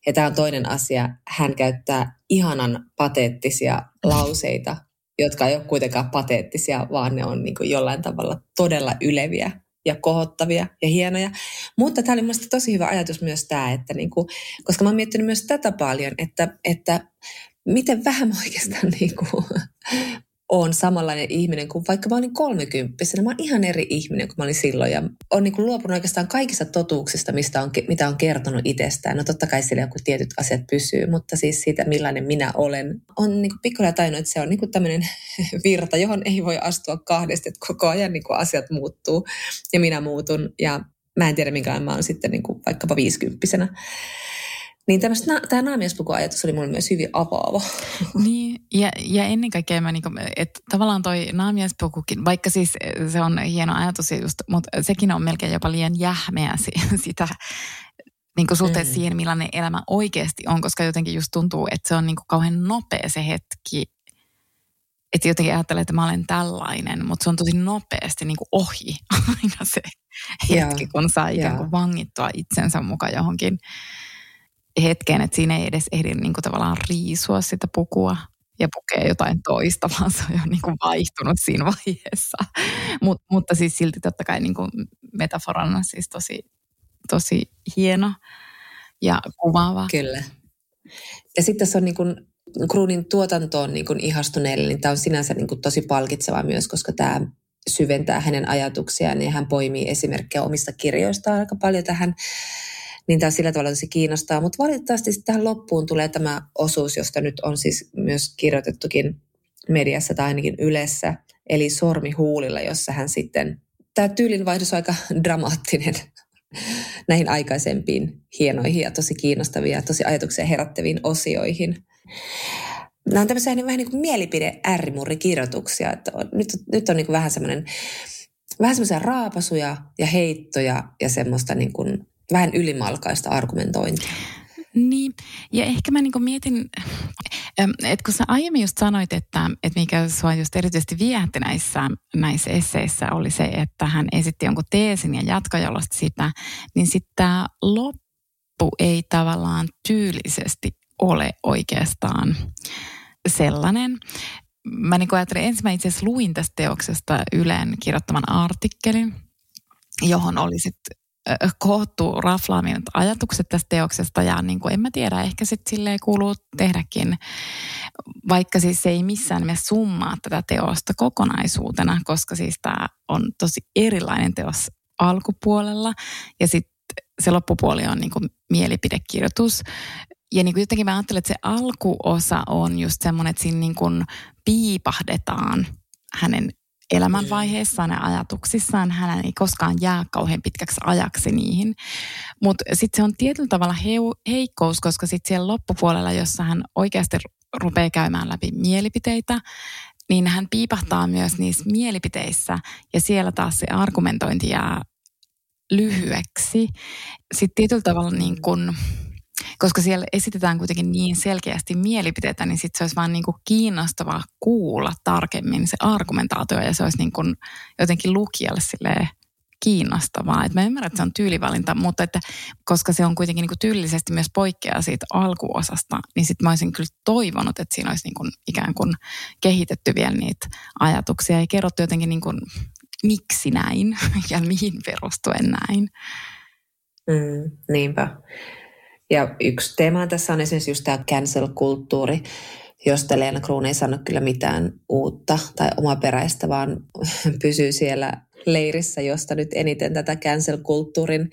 Ja tämä on toinen asia. Hän käyttää ihanan pateettisia lauseita, jotka ei ole kuitenkaan pateettisia, vaan ne on niin jollain tavalla todella yleviä ja kohottavia ja hienoja. Mutta tämä oli mielestäni tosi hyvä ajatus myös tämä, että niin kuin, koska mä oon miettinyt myös tätä paljon, että, että miten vähän mä oikeastaan niin kuin, oon samanlainen ihminen kuin vaikka mä olin kolmekymppisenä. Mä oon ihan eri ihminen kuin mä olin silloin ja on niin kuin luopunut oikeastaan kaikista totuuksista, mistä on, mitä on kertonut itsestään. No totta kai sillä joku tietyt asiat pysyy, mutta siis siitä, millainen minä olen. On niin kuin pikkuhiljaa tajunnut, että se on niin kuin tämmöinen virta, johon ei voi astua kahdesti, että koko ajan niin kuin asiat muuttuu ja minä muutun ja mä en tiedä minkälainen mä oon sitten niin kuin vaikkapa viisikymppisenä. Niin tämä naamiespukuajatus oli mulle myös hyvin avaava. Niin, ja, ja ennen kaikkea mä niinku, että tavallaan toi naamiespukukin, vaikka siis se on hieno ajatus just, mutta sekin on melkein jopa liian jähmeä sitä, niin kuin suhteessa mm. siihen, millainen elämä oikeasti on, koska jotenkin just tuntuu, että se on niin kuin kauhean nopea se hetki, että jotenkin ajattelee, että mä olen tällainen, mutta se on tosi nopeasti niin kuin ohi aina se hetki, yeah. kun saa ikään kuin yeah. vangittua itsensä mukaan johonkin hetkeen, että siinä ei edes ehdi niin kuin tavallaan riisua sitä pukua ja pukee jotain toista, vaan se on jo niin kuin vaihtunut siinä vaiheessa. Mut, mutta siis silti totta kai niin kuin metaforana siis tosi, tosi hieno ja kuvaava. Kyllä. Ja sitten tässä on niin kuin Kruunin tuotantoon niin kuin ihastuneelle, niin tämä on sinänsä niin kuin tosi palkitsevaa myös, koska tämä syventää hänen ajatuksiaan ja hän poimii esimerkkejä omista kirjoistaan aika paljon tähän niin tämä sillä tavalla tosi kiinnostaa. Mutta valitettavasti tähän loppuun tulee tämä osuus, josta nyt on siis myös kirjoitettukin mediassa tai ainakin Ylessä, eli Sormi huulilla, jossa hän sitten, tämä tyylin on aika dramaattinen näihin aikaisempiin hienoihin ja tosi kiinnostavia ja tosi ajatuksia herättäviin osioihin. Nämä on tämmöisiä niin vähän niin kuin mielipide ärrimurrikirjoituksia, että on, nyt, nyt on niin kuin vähän semmoinen vähän semmoisia raapasuja ja heittoja ja semmoista niin kuin vähän ylimalkaista argumentointia. Niin, ja ehkä mä niin mietin, että kun sä aiemmin just sanoit, että, että mikä sua just erityisesti viehätti näissä, näissä esseissä oli se, että hän esitti jonkun teesin ja jatkojalosti sitä, niin sitten tämä loppu ei tavallaan tyylisesti ole oikeastaan sellainen. Mä niin ajattelin, ensin mä itse asiassa luin tästä teoksesta Ylen kirjoittaman artikkelin, johon oli sitten koottu raflaaminen ajatukset tästä teoksesta ja niin kuin, en mä tiedä, ehkä sitten silleen kuuluu tehdäkin, vaikka siis se ei missään nimessä summaa tätä teosta kokonaisuutena, koska siis tämä on tosi erilainen teos alkupuolella ja sitten se loppupuoli on niin kuin mielipidekirjoitus. Ja niin kuin jotenkin mä ajattelen, että se alkuosa on just semmoinen, että siinä niin kuin piipahdetaan hänen elämänvaiheessaan ja ajatuksissaan. Hän ei koskaan jää kauhean pitkäksi ajaksi niihin. Mutta sitten se on tietyllä tavalla heikkous, koska sitten siellä loppupuolella, jossa hän oikeasti rupeaa käymään läpi mielipiteitä, niin hän piipahtaa myös niissä mielipiteissä ja siellä taas se argumentointi jää lyhyeksi. Sitten tietyllä tavalla niin kun, koska siellä esitetään kuitenkin niin selkeästi mielipiteitä, niin sitten se olisi vaan niin kuin kiinnostavaa kuulla tarkemmin se argumentaatio ja se olisi niin kuin jotenkin lukijalle silleen kiinnostavaa. Et mä ymmärrän, että se on tyylivalinta, mutta että koska se on kuitenkin niin tyylisesti myös poikkeaa siitä alkuosasta, niin sitten mä olisin kyllä toivonut, että siinä olisi niin kuin ikään kuin kehitetty vielä niitä ajatuksia ja kerrottu jotenkin niin kuin, miksi näin ja mihin perustuen näin. Mm, niinpä. Ja yksi teema tässä on esimerkiksi just tämä cancel-kulttuuri, josta Leena Kruun ei sano kyllä mitään uutta tai omaperäistä, vaan pysyy siellä leirissä, josta nyt eniten tätä cancel-kulttuurin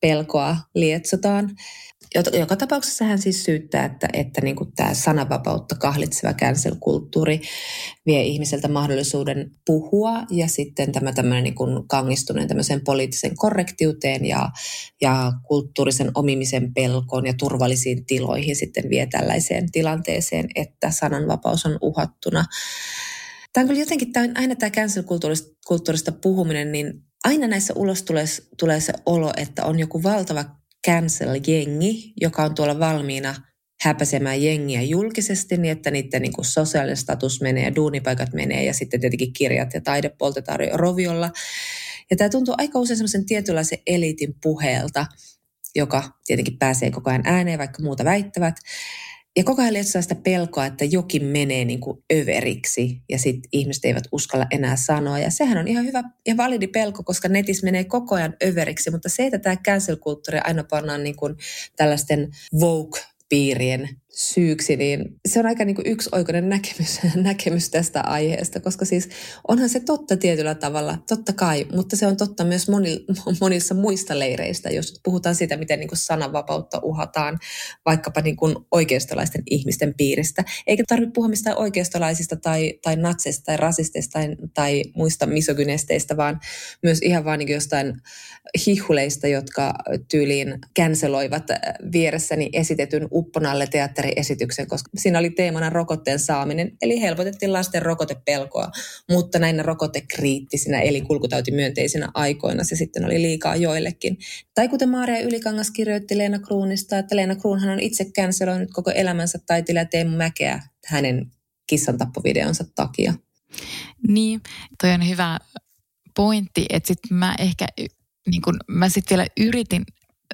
pelkoa lietsotaan. Joka tapauksessa hän siis syyttää, että, että niin kuin tämä sananvapautta kahlitseva cancel-kulttuuri vie ihmiseltä mahdollisuuden puhua ja sitten tämä tämmöinen niin kuin kangistuneen poliittisen korrektiuteen ja, ja kulttuurisen omimisen pelkoon ja turvallisiin tiloihin sitten vie tällaiseen tilanteeseen, että sananvapaus on uhattuna. Tämä on kyllä jotenkin, tämä on aina tämä cancel-kulttuurista puhuminen, niin aina näissä ulos tulee, tulee se olo, että on joku valtava cancel-jengi, joka on tuolla valmiina häpäsemään jengiä julkisesti niin, että niiden niin sosiaalinen status menee ja duunipaikat menee ja sitten tietenkin kirjat ja taide poltetaan roviolla. Ja tämä tuntuu aika usein semmoisen tietynlaisen eliitin puheelta, joka tietenkin pääsee koko ajan ääneen, vaikka muuta väittävät. Ja koko ajan lietsää sitä pelkoa, että jokin menee niin kuin överiksi ja sitten ihmiset eivät uskalla enää sanoa. Ja sehän on ihan hyvä ja validi pelko, koska netissä menee koko ajan överiksi. Mutta se, että tämä cancel-kulttuuri aina pannaan niin kuin tällaisten woke piirien syyksi, niin se on aika niin kuin yksioikoinen näkemys, näkemys tästä aiheesta, koska siis onhan se totta tietyllä tavalla, totta kai, mutta se on totta myös moni, monissa muista leireistä, jos puhutaan siitä, miten niin kuin sananvapautta uhataan vaikkapa niin kuin oikeistolaisten ihmisten piiristä. Eikä tarvitse puhua mistään oikeistolaisista tai, tai natseista tai rasisteista tai, tai muista misogynesteistä, vaan myös ihan vaan niin jostain hihuleista, jotka tyyliin känseloivat vieressäni esitetyn Upponalle teatteriesityksen, koska siinä oli teemana rokotteen saaminen, eli helpotettiin lasten rokotepelkoa, mutta näinä rokotekriittisinä eli kulkutautimyönteisinä aikoina se sitten oli liikaa joillekin. Tai kuten Maria Ylikangas kirjoitti Leena Kruunista, että Leena Kruunhan on itse känseloinut koko elämänsä taiteilija Teemu Mäkeä hänen kissantappovideonsa takia. Niin, toi on hyvä pointti, että sitten mä ehkä niin kun mä sitten vielä yritin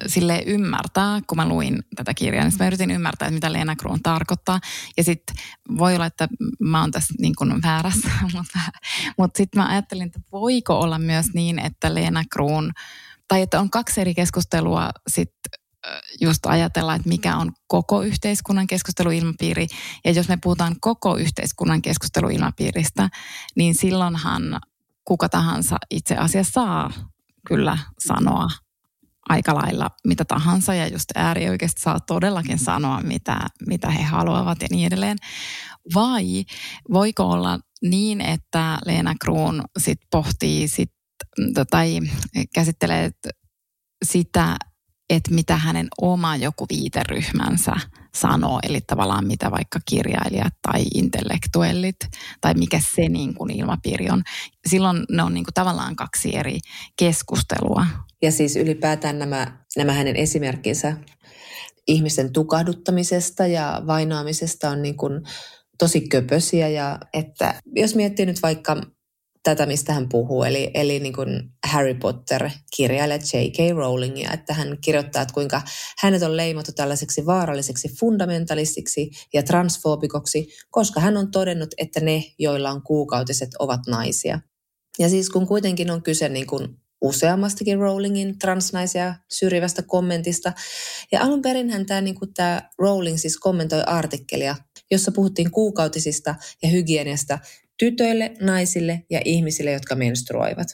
sille ymmärtää, kun mä luin tätä kirjaa, niin mä yritin ymmärtää, että mitä Leena Kruun tarkoittaa. Ja sitten voi olla, että mä oon tässä niin kuin väärässä, mutta, mutta sitten mä ajattelin, että voiko olla myös niin, että Leena Kruun, tai että on kaksi eri keskustelua sitten just ajatella, että mikä on koko yhteiskunnan keskusteluilmapiiri. Ja jos me puhutaan koko yhteiskunnan keskusteluilmapiiristä, niin silloinhan kuka tahansa itse asiassa saa kyllä sanoa aika lailla mitä tahansa ja just äärioikeasti saa todellakin sanoa, mitä, mitä he haluavat ja niin edelleen. Vai voiko olla niin, että Leena Kruun sit pohtii sit, tai käsittelee sitä, että mitä hänen oma joku viiteryhmänsä sanoo, eli tavallaan mitä vaikka kirjailijat tai intellektuellit, tai mikä se niin kuin ilmapiiri on. Silloin ne on niin kuin tavallaan kaksi eri keskustelua. Ja siis ylipäätään nämä, nämä hänen esimerkkinsä ihmisten tukahduttamisesta ja vainoamisesta on niin kuin tosi köpösiä. Ja että jos miettii nyt vaikka tätä, mistä hän puhuu, eli, eli niin kuin Harry Potter-kirjailija J.K. Rowlingia, että hän kirjoittaa, että kuinka hänet on leimattu tällaiseksi vaaralliseksi fundamentalistiksi ja transfoobikoksi, koska hän on todennut, että ne, joilla on kuukautiset, ovat naisia. Ja siis kun kuitenkin on kyse niin kuin useammastakin Rowlingin transnaisia syrjivästä kommentista. Ja alun perin tämä, niin kuin tämä Rowling siis kommentoi artikkelia, jossa puhuttiin kuukautisista ja hygieniasta tytöille, naisille ja ihmisille, jotka menstruoivat.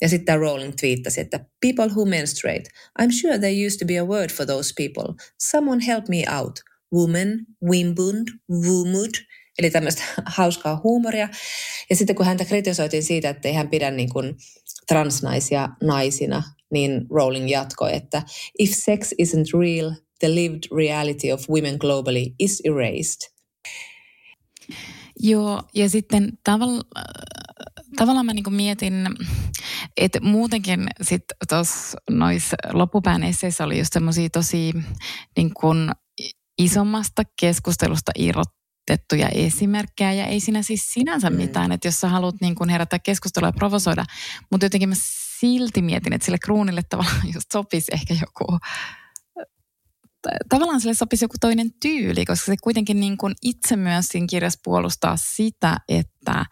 Ja sitten Rowling twiittasi, että People who menstruate. I'm sure there used to be a word for those people. Someone help me out. Woman, wimbund, wumud. Eli tämmöistä hauskaa huumoria. Ja sitten kun häntä kritisoitiin siitä, että ei hän pidä niin kuin transnaisia naisina, niin Rowling jatkoi, että If sex isn't real, the lived reality of women globally is erased. Joo, ja sitten tavalla, tavallaan mä niin mietin, että muutenkin sitten tuossa noissa loppupään esseissä oli just semmoisia tosi niin kuin isommasta keskustelusta irrotettuja esimerkkejä ja ei siinä siis sinänsä mitään, että jos sä haluat niin kuin herättää keskustelua ja provosoida, mutta jotenkin mä silti mietin, että sille kruunille tavallaan just sopisi ehkä joku tavallaan sille sopisi joku toinen tyyli, koska se kuitenkin niin kuin itse myös siinä kirjassa puolustaa sitä, että,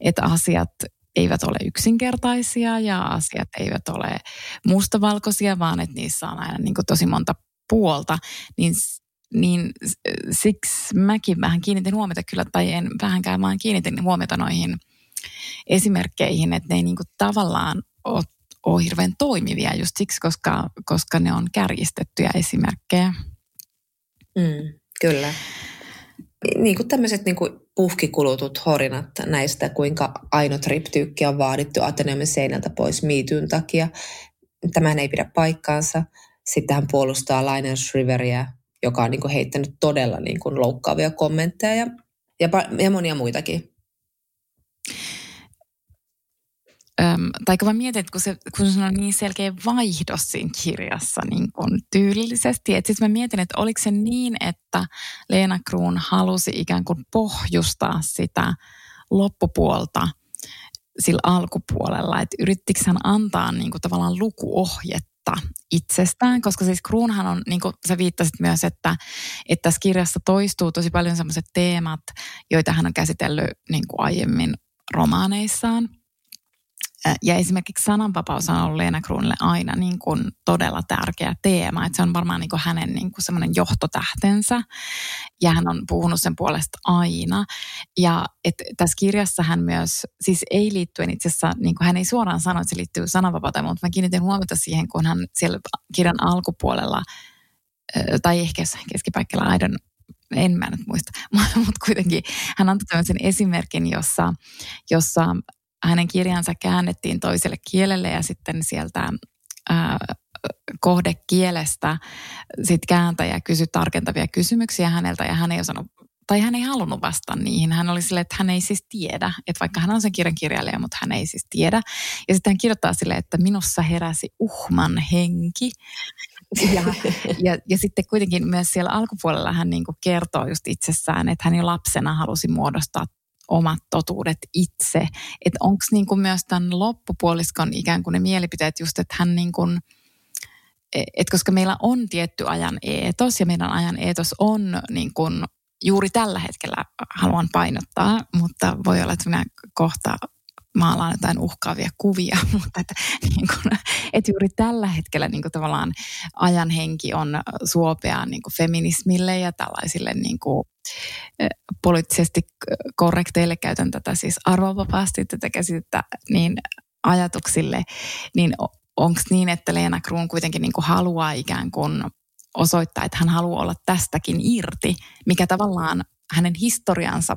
että asiat eivät ole yksinkertaisia ja asiat eivät ole mustavalkoisia, vaan että niissä on aina niin kuin tosi monta puolta, niin, niin siksi mäkin vähän kiinnitin huomiota kyllä, tai en vähänkään, vaan kiinnitin huomiota noihin esimerkkeihin, että ne ei niin kuin tavallaan ole ole hirveän toimivia just siksi, koska, koska ne on kärjistettyjä esimerkkejä. Mm, kyllä. Niin kuin tämmöiset niin kuin puhkikulutut horinat näistä, kuinka ainotriptyykki on vaadittu Ateneumin seinältä pois miityn takia. Tämähän ei pidä paikkaansa. Sitten hän puolustaa Linus Riveria, joka on niin kuin heittänyt todella niin kuin loukkaavia kommentteja ja, ja, ja monia muitakin. Öm, tai kun mä mietin, että kun se, kun se on niin selkeä vaihdos siinä kirjassa niin kun tyylillisesti, että sitten mä mietin, että oliko se niin, että Leena Kruun halusi ikään kuin pohjustaa sitä loppupuolta sillä alkupuolella, että yrittikö hän antaa niin kuin tavallaan lukuohjetta itsestään, koska siis Kruunhan on, niin kuin sä viittasit myös, että, että tässä kirjassa toistuu tosi paljon sellaiset teemat, joita hän on käsitellyt niin kuin aiemmin romaaneissaan – Ja esimerkiksi sananvapaus on ollut Leena Kruunille aina niin kuin todella tärkeä teema. Että se on varmaan niin kuin hänen niin kuin semmoinen johtotähtensä. Ja hän on puhunut sen puolesta aina. Ja että tässä kirjassa hän myös, siis ei liittyen itse asiassa, niin kuin hän ei suoraan sano, että se liittyy sananvapauteen, mutta mä kiinnitin huomiota siihen, kun hän siellä kirjan alkupuolella, tai ehkä jossain keskipaikalla, aidon, en mä nyt muista, mutta kuitenkin hän antoi tämmöisen esimerkin, jossa, jossa hänen kirjansa käännettiin toiselle kielelle ja sitten sieltä ää, kohdekielestä sit kääntäjä kysyi tarkentavia kysymyksiä häneltä ja hän ei osannut tai hän ei halunnut vastata niihin. Hän oli silleen, että hän ei siis tiedä, että vaikka hän on sen kirjan kirjailija, mutta hän ei siis tiedä. Ja sitten hän kirjoittaa silleen, että minussa heräsi uhman henki. Ja, ja, ja sitten kuitenkin myös siellä alkupuolella hän niin kuin kertoo just itsessään, että hän jo lapsena halusi muodostaa omat totuudet itse. Että onko niin myös tämän loppupuoliskon ikään kuin ne mielipiteet just, että hän niin kuin, että koska meillä on tietty ajan eetos ja meidän ajan eetos on niin kuin juuri tällä hetkellä haluan painottaa, mutta voi olla, että minä kohta maalaan jotain uhkaavia kuvia, mutta että, niin kuin, että juuri tällä hetkellä niin tavallaan ajan henki on suopea niin kuin feminismille ja tällaisille niin kuin, poliittisesti korrekteille, käytän tätä siis arvovapaasti tätä käsitettä, niin ajatuksille, niin onko niin, että Leena Kruun kuitenkin niin kuin haluaa ikään kuin osoittaa, että hän haluaa olla tästäkin irti, mikä tavallaan hänen historiansa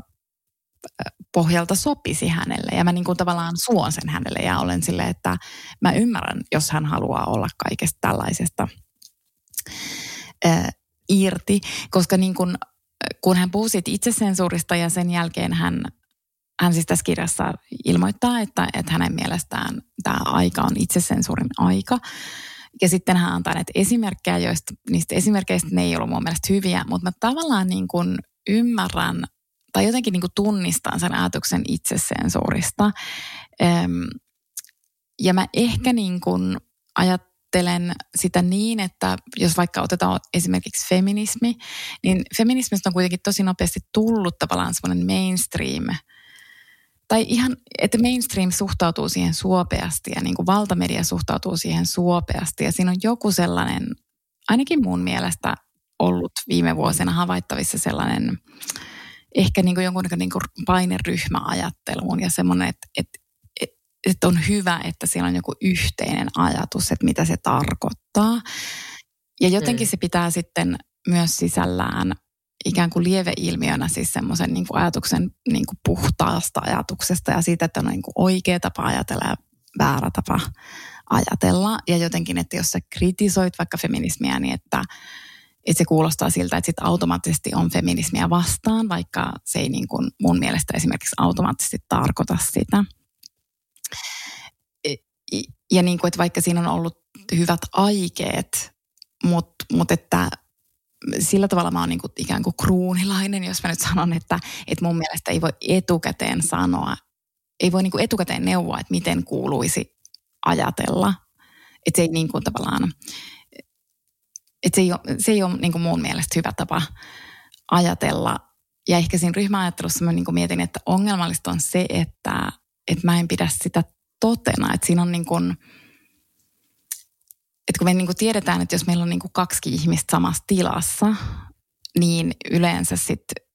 pohjalta sopisi hänelle. Ja mä niin kuin tavallaan suon sen hänelle ja olen sille, että mä ymmärrän, jos hän haluaa olla kaikesta tällaisesta ää, irti. Koska niin kuin, kun hän puhuu siitä itsesensuurista ja sen jälkeen hän, hän siis tässä kirjassa ilmoittaa, että, että hänen mielestään tämä aika on itsesensuurin aika. Ja sitten hän antaa näitä esimerkkejä, joista niistä esimerkkeistä ne ei ollut mun mielestä hyviä, mutta mä tavallaan niin kuin ymmärrän tai jotenkin niin kuin tunnistan sen ajatuksen itsesensuurista. Ja mä ehkä niin kuin ajattelen sitä niin, että jos vaikka otetaan esimerkiksi feminismi, niin feminismistä on kuitenkin tosi nopeasti tullut tavallaan semmoinen mainstream – tai ihan, että mainstream suhtautuu siihen suopeasti ja niin kuin valtamedia suhtautuu siihen suopeasti. Ja siinä on joku sellainen, ainakin mun mielestä ollut viime vuosina havaittavissa sellainen ehkä niin kuin jonkun niin kuin paineryhmäajatteluun ja semmoinen, että, että, että on hyvä, että siellä on joku yhteinen ajatus, että mitä se tarkoittaa. Ja jotenkin mm. se pitää sitten myös sisällään ikään kuin lieveilmiönä siis semmoisen niin ajatuksen niin kuin puhtaasta ajatuksesta ja siitä, että on niin kuin oikea tapa ajatella ja väärä tapa ajatella. Ja jotenkin, että jos sä kritisoit vaikka feminismiä, niin että, että se kuulostaa siltä, että sit automaattisesti on feminismiä vastaan, vaikka se ei niin kuin mun mielestä esimerkiksi automaattisesti tarkoita sitä. Ja niin kuin, että vaikka siinä on ollut hyvät aikeet, mutta mut että sillä tavalla mä oon niin kuin ikään kuin kruunilainen, jos mä nyt sanon, että, että mun mielestä ei voi etukäteen sanoa, ei voi niin kuin etukäteen neuvoa, että miten kuuluisi ajatella. Että se ei niin kuin tavallaan, että se ei ole, se ei ole niin kuin mun mielestä hyvä tapa ajatella. Ja ehkä siinä ryhmäajattelussa mä niin kuin mietin, että ongelmallista on se, että, että mä en pidä sitä totena. Että siinä on niin kuin, että kun me niin kuin tiedetään, että jos meillä on niin kuin kaksi ihmistä samassa tilassa, niin yleensä sitten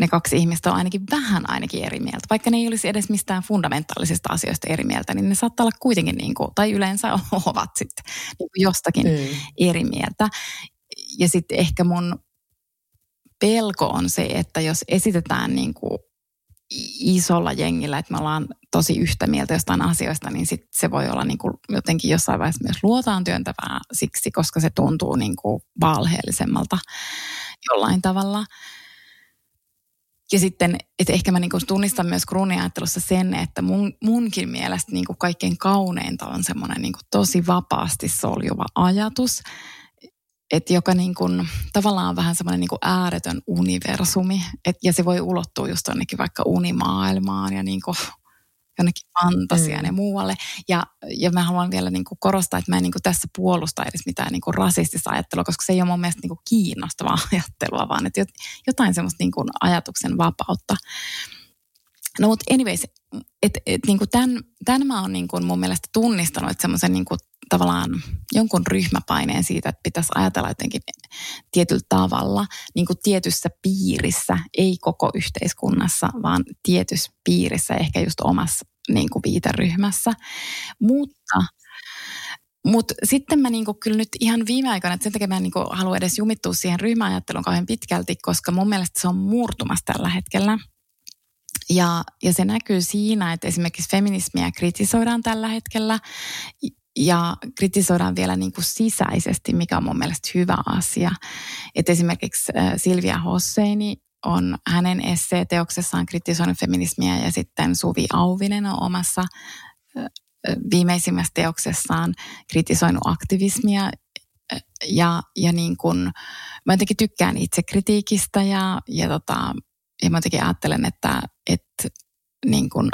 ne kaksi ihmistä on ainakin vähän ainakin eri mieltä. Vaikka ne ei olisi edes mistään fundamentaalisista asioista eri mieltä, niin ne saattaa olla kuitenkin, niin kuin, tai yleensä ovat sitten niin kuin jostakin mm. eri mieltä. Ja sitten ehkä mun pelko on se, että jos esitetään niin kuin isolla jengillä, että me ollaan tosi yhtä mieltä jostain asioista, niin sit se voi olla niin kuin jotenkin jossain vaiheessa myös luotaan työntävää siksi, koska se tuntuu niin kuin valheellisemmalta jollain tavalla. Ja sitten, että ehkä mä niin kuin tunnistan myös kruuniajattelussa sen, että mun, munkin mielestä niin kuin kaikkein kauneinta on semmoinen niin kuin tosi vapaasti soljuva ajatus, että joka niin kuin, tavallaan on vähän semmoinen niin kuin ääretön universumi. Et, ja se voi ulottua just vaikka unimaailmaan ja niin kuin jonnekin fantasiaan mm. ja muualle. Ja, ja mä haluan vielä niin kuin korostaa, että mä en niin kuin tässä puolusta edes mitään niin kuin rasistista ajattelua, koska se ei ole mun mielestä niin kuin kiinnostavaa ajattelua, vaan että jotain semmoista niin kuin ajatuksen vapautta. No mutta anyways, et, et, niin kuin tämän, tämän mä oon niin kuin mun mielestä tunnistanut, että semmoisen niin kuin tavallaan jonkun ryhmäpaineen siitä, että pitäisi ajatella jotenkin tietyllä tavalla niin kuin tietyssä piirissä, ei koko yhteiskunnassa, vaan tietyssä piirissä, ehkä just omassa niin kuin viiteryhmässä. Mutta mutta sitten mä niinku kyllä nyt ihan viime aikoina, että sen takia mä niinku haluan edes jumittua siihen ryhmäajatteluun kauhean pitkälti, koska mun mielestä se on murtumassa tällä hetkellä. Ja, ja se näkyy siinä, että esimerkiksi feminismiä kritisoidaan tällä hetkellä ja kritisoidaan vielä niin kuin sisäisesti, mikä on mun mielestä hyvä asia. Et esimerkiksi Silvia Hosseini on hänen esseeteoksessaan kritisoinut feminismiä ja sitten Suvi Auvinen on omassa viimeisimmässä teoksessaan kritisoinut aktivismia ja, ja niin kuin, mä jotenkin tykkään itse kritiikistä ja, ja, tota, ja mä jotenkin ajattelen, että, että niin kuin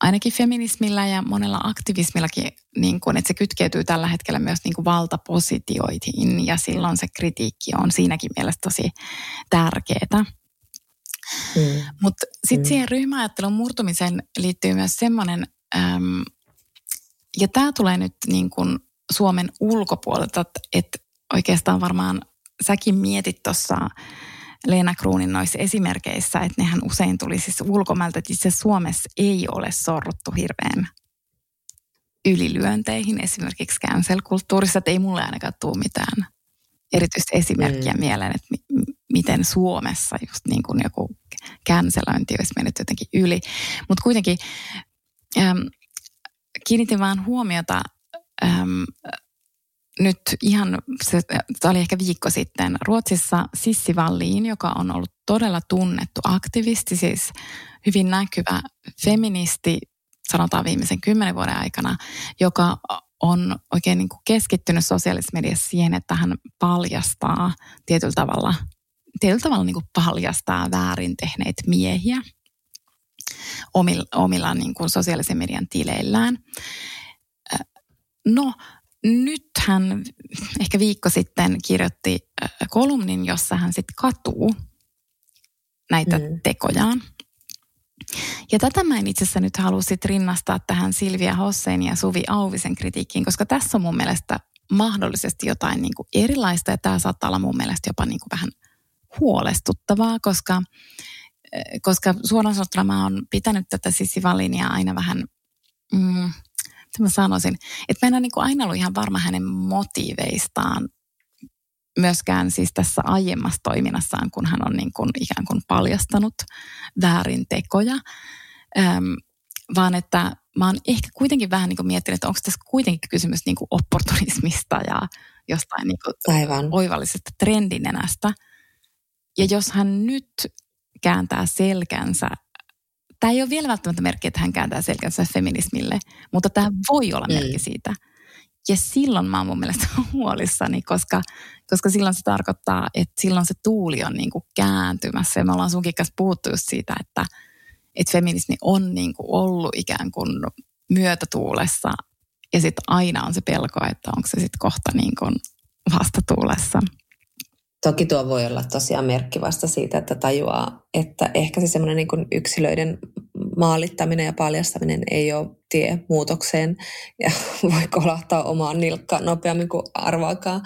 ainakin feminismillä ja monella aktivismillakin, niin kuin, että se kytkeytyy tällä hetkellä myös niin kuin valtapositioihin ja silloin se kritiikki on siinäkin mielessä tosi tärkeää. Mm. Mutta sitten mm. siihen ryhmäajattelun murtumiseen liittyy myös semmoinen, äm, ja tämä tulee nyt niin kuin Suomen ulkopuolelta, että oikeastaan varmaan säkin mietit tuossa Leena Kruunin noissa esimerkkeissä, että nehän usein tuli siis ulkomailta, että itse Suomessa ei ole sorruttu hirveän ylilyönteihin esimerkiksi cancel-kulttuurissa, että ei mulle ainakaan tule mitään erityistä esimerkkiä mm. mieleen, että mi- miten Suomessa just niin kuin joku cancelointi olisi mennyt jotenkin yli. Mutta kuitenkin äm, kiinnitin vaan huomiota äm, nyt ihan, se, se oli ehkä viikko sitten, Ruotsissa Sissi Valliin, joka on ollut todella tunnettu aktivisti, siis hyvin näkyvä feministi, sanotaan viimeisen kymmenen vuoden aikana, joka on oikein niin kuin keskittynyt sosiaalisessa mediassa siihen, että hän paljastaa tietyllä tavalla, tietyllä tavalla niin kuin paljastaa väärin tehneitä miehiä omilla, omilla niin kuin sosiaalisen median tileillään. No, nyt hän ehkä viikko sitten kirjoitti kolumnin, jossa hän sitten katuu näitä mm. tekojaan. Ja tätä mä en itse asiassa nyt halua sit rinnastaa tähän Silvia Hossein ja Suvi Auvisen kritiikkiin, koska tässä on mun mielestä mahdollisesti jotain niin kuin erilaista ja tämä saattaa olla mun mielestä jopa niin kuin vähän huolestuttavaa, koska, koska suoraan sanottuna mä oon pitänyt tätä Sissi Valinia aina vähän, mm, mä sanoisin, että mä en ole niin kuin aina ollut ihan varma hänen motiiveistaan myöskään siis tässä aiemmassa toiminnassaan, kun hän on niin kuin ikään kuin paljastanut väärin tekoja, ähm, vaan että mä oon ehkä kuitenkin vähän niin kuin miettinyt, että onko tässä kuitenkin kysymys niin kuin opportunismista ja jostain niin kuin Aivan. oivallisesta trendinenästä. Ja jos hän nyt kääntää selkänsä tämä ei ole vielä välttämättä merkki, että hän kääntää selkänsä feminismille, mutta tämä voi olla merkki mm. siitä. Ja silloin mä oon mun mielestä huolissani, koska, koska silloin se tarkoittaa, että silloin se tuuli on niin kuin kääntymässä. Ja me ollaan sunkin kanssa puhuttu just siitä, että, että feminismi on niin kuin ollut ikään kuin myötätuulessa. Ja sitten aina on se pelko, että onko se sitten kohta niin kuin vastatuulessa. Toki tuo voi olla tosiaan merkki vasta siitä, että tajuaa, että ehkä se semmoinen niin yksilöiden maalittaminen ja paljastaminen ei ole tie muutokseen ja voi kolahtaa omaan nilkkaan nopeammin kuin arvaakaan.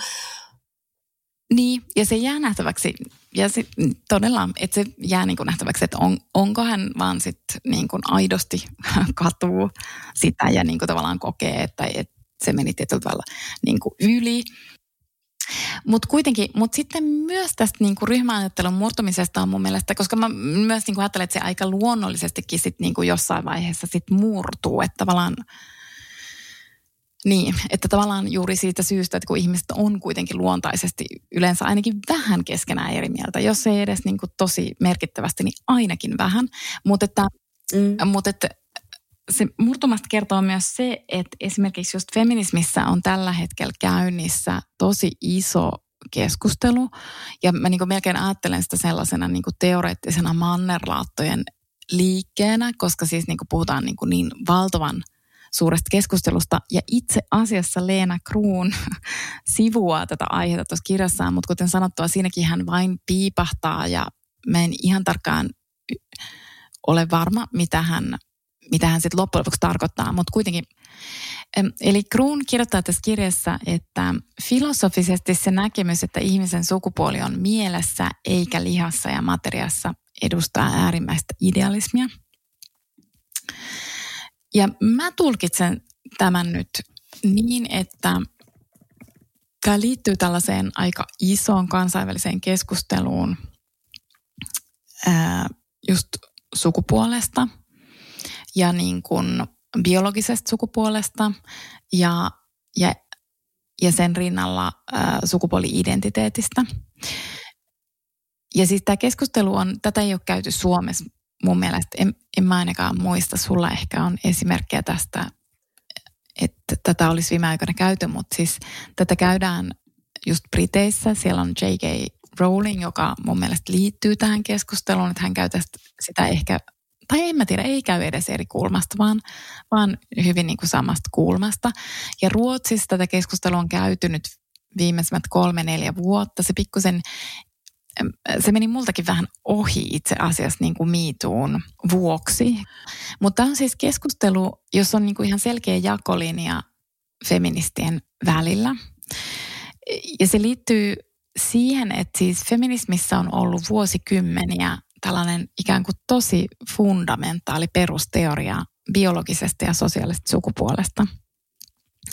Niin, ja se jää nähtäväksi. Ja se, todella, että se jää niin kuin nähtäväksi, että on, onko hän vaan sit niin kuin aidosti katuu sitä ja niin kuin tavallaan kokee, että, että se meni tietyllä tavalla niin kuin yli. Mutta kuitenkin, mutta sitten myös tästä niinku ryhmäajattelun murtumisesta on mun mielestä, koska mä myös niinku ajattelen, että se aika luonnollisestikin sit niinku jossain vaiheessa sit murtuu, että tavallaan niin, että tavallaan juuri siitä syystä, että kun ihmiset on kuitenkin luontaisesti yleensä ainakin vähän keskenään eri mieltä, jos ei edes niin kuin tosi merkittävästi, niin ainakin vähän. Mutta että, mm. mut että se murtumasta kertoo myös se, että esimerkiksi just feminismissä on tällä hetkellä käynnissä tosi iso keskustelu. Ja mä niin melkein ajattelen sitä sellaisena niin teoreettisena mannerlaattojen liikkeenä, koska siis niin puhutaan niin, niin valtavan suuresta keskustelusta. Ja itse asiassa Leena Kruun sivuaa tätä aihetta tuossa kirjassaan, mutta kuten sanottua, siinäkin hän vain piipahtaa ja mä en ihan tarkkaan ole varma, mitä hän mitä hän sitten loppujen lopuksi tarkoittaa, mutta kuitenkin. Eli Kruun kirjoittaa tässä kirjassa, että filosofisesti se näkemys, että ihmisen sukupuoli on mielessä eikä lihassa ja materiassa, edustaa äärimmäistä idealismia. Ja mä tulkitsen tämän nyt niin, että tämä liittyy tällaiseen aika isoon kansainväliseen keskusteluun ää, just sukupuolesta ja niin kuin biologisesta sukupuolesta ja, ja, ja sen rinnalla ää, sukupuoli-identiteetistä. Ja siis tämä keskustelu on, tätä ei ole käyty Suomessa mun mielestä, en, en mä ainakaan muista, sulla ehkä on esimerkkejä tästä, että tätä olisi viime aikoina käyty, mutta siis tätä käydään just Briteissä, siellä on J.K. Rowling, joka mun mielestä liittyy tähän keskusteluun, että hän käy tästä sitä ehkä, tai en mä tiedä, ei käy edes eri kulmasta, vaan, vaan hyvin niin kuin samasta kulmasta. Ja Ruotsissa tätä keskustelua on käyty nyt viimeisemmät kolme, neljä vuotta. Se pikkusen se meni multakin vähän ohi itse asiassa niin kuin miituun vuoksi. Mutta on siis keskustelu, jos on niin kuin ihan selkeä jakolinja feministien välillä. Ja se liittyy siihen, että siis feminismissä on ollut vuosikymmeniä tällainen ikään kuin tosi fundamentaali perusteoria biologisesta ja sosiaalisesta sukupuolesta.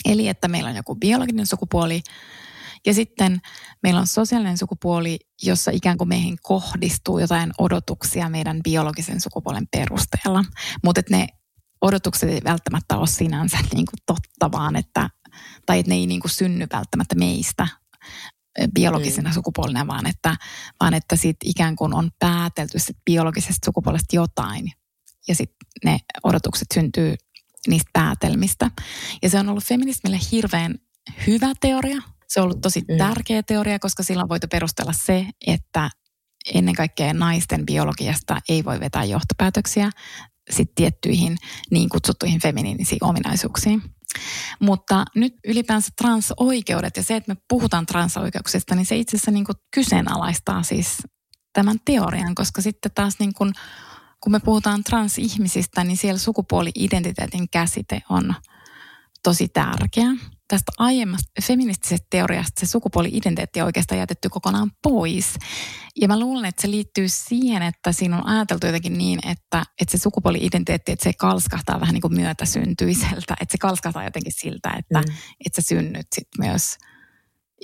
Eli että meillä on joku biologinen sukupuoli ja sitten meillä on sosiaalinen sukupuoli, jossa ikään kuin meihin kohdistuu jotain odotuksia meidän biologisen sukupuolen perusteella. Mutta ne odotukset ei välttämättä ole sinänsä niin kuin totta, vaan että, tai että ne ei niin kuin synny välttämättä meistä biologisena mm. sukupuolena, vaan että, vaan että sit ikään kuin on päätelty sit biologisesta sukupuolesta jotain. Ja sitten ne odotukset syntyy niistä päätelmistä. Ja se on ollut feminismille hirveän hyvä teoria, se on ollut tosi mm. tärkeä teoria, koska sillä on voitu perustella se, että ennen kaikkea naisten biologiasta ei voi vetää johtopäätöksiä sit tiettyihin niin kutsuttuihin feminiinisiin ominaisuuksiin. Mutta nyt ylipäänsä transoikeudet ja se, että me puhutaan transoikeuksista, niin se itse asiassa niin kuin kyseenalaistaa siis tämän teorian, koska sitten taas niin kuin, kun me puhutaan transihmisistä, niin siellä sukupuoli-identiteetin käsite on tosi tärkeä tästä aiemmasta feministisestä teoriasta se sukupuoli-identiteetti on oikeastaan jätetty kokonaan pois. Ja mä luulen, että se liittyy siihen, että siinä on ajateltu jotenkin niin, että, että se sukupuoli-identiteetti, että se kalskahtaa vähän niin kuin myötäsyntyiseltä. Että se kalskahtaa jotenkin siltä, että, mm. että sä synnyt sit myös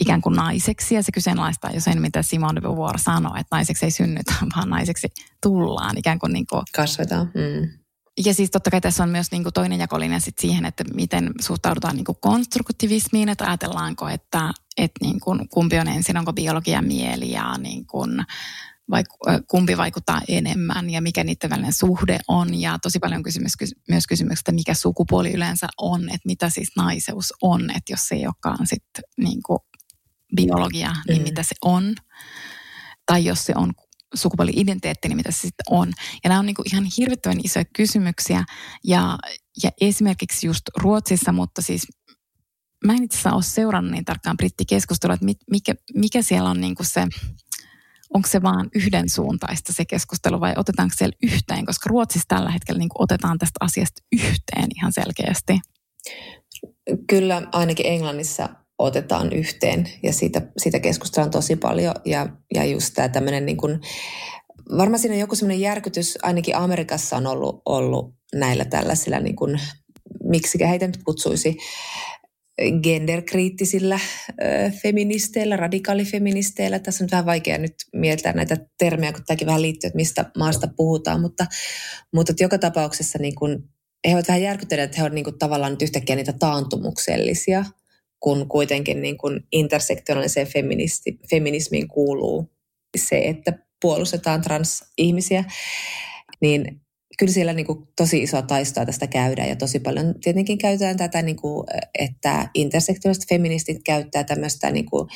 ikään kuin naiseksi. Ja se kyseenalaistaa jo sen, mitä Simone de Beauvoir sanoi, että naiseksi ei synnytä, vaan naiseksi tullaan ikään kuin... Niin kuin Kasvetaan. Mm ja siis totta kai tässä on myös niin kuin toinen jakolinja sit siihen, että miten suhtaudutaan niin kuin konstruktivismiin, että ajatellaanko, että, että niin kuin kumpi on ensin, onko biologia mieli ja niin kuin, vai, kumpi vaikuttaa enemmän ja mikä niiden välinen suhde on. Ja tosi paljon kysymys, myös kysymyksestä, mikä sukupuoli yleensä on, että mitä siis naiseus on, että jos se ei olekaan sitten niin kuin biologia, niin mm. mitä se on. Tai jos se on sukupuoli-identiteetti, niin mitä se sitten on. Ja nämä on niin kuin ihan hirvittävän isoja kysymyksiä. Ja, ja esimerkiksi just Ruotsissa, mutta siis mä en itse asiassa ole seurannut niin tarkkaan brittikeskustelua, että mikä, mikä siellä on niin kuin se, onko se vaan yhdensuuntaista se keskustelu vai otetaanko siellä yhteen, koska Ruotsissa tällä hetkellä niin kuin otetaan tästä asiasta yhteen ihan selkeästi. Kyllä ainakin Englannissa otetaan yhteen. Ja siitä, siitä keskustellaan tosi paljon. Ja, ja just tämä tämmöinen niin kuin, varmaan siinä joku semmoinen järkytys ainakin Amerikassa on ollut, ollut näillä tällaisilla niin kuin, miksi heitä nyt kutsuisi genderkriittisillä feministeillä, radikaalifeministeillä. Tässä on vähän vaikea nyt mieltää näitä termejä, kun tämäkin vähän liittyy, että mistä maasta puhutaan, mutta, mutta joka tapauksessa niin kuin, he ovat vähän järkyttäneet, että he ovat niin kuin, tavallaan nyt yhtäkkiä niitä taantumuksellisia – kun kuitenkin niin kuin intersektionaaliseen feminismiin kuuluu se, että puolustetaan transihmisiä, niin kyllä siellä niin kuin tosi isoa taistoa tästä käydään ja tosi paljon tietenkin käytetään tätä, niin kuin, että intersektionaaliset feministit käyttää tämmöistä niin kuin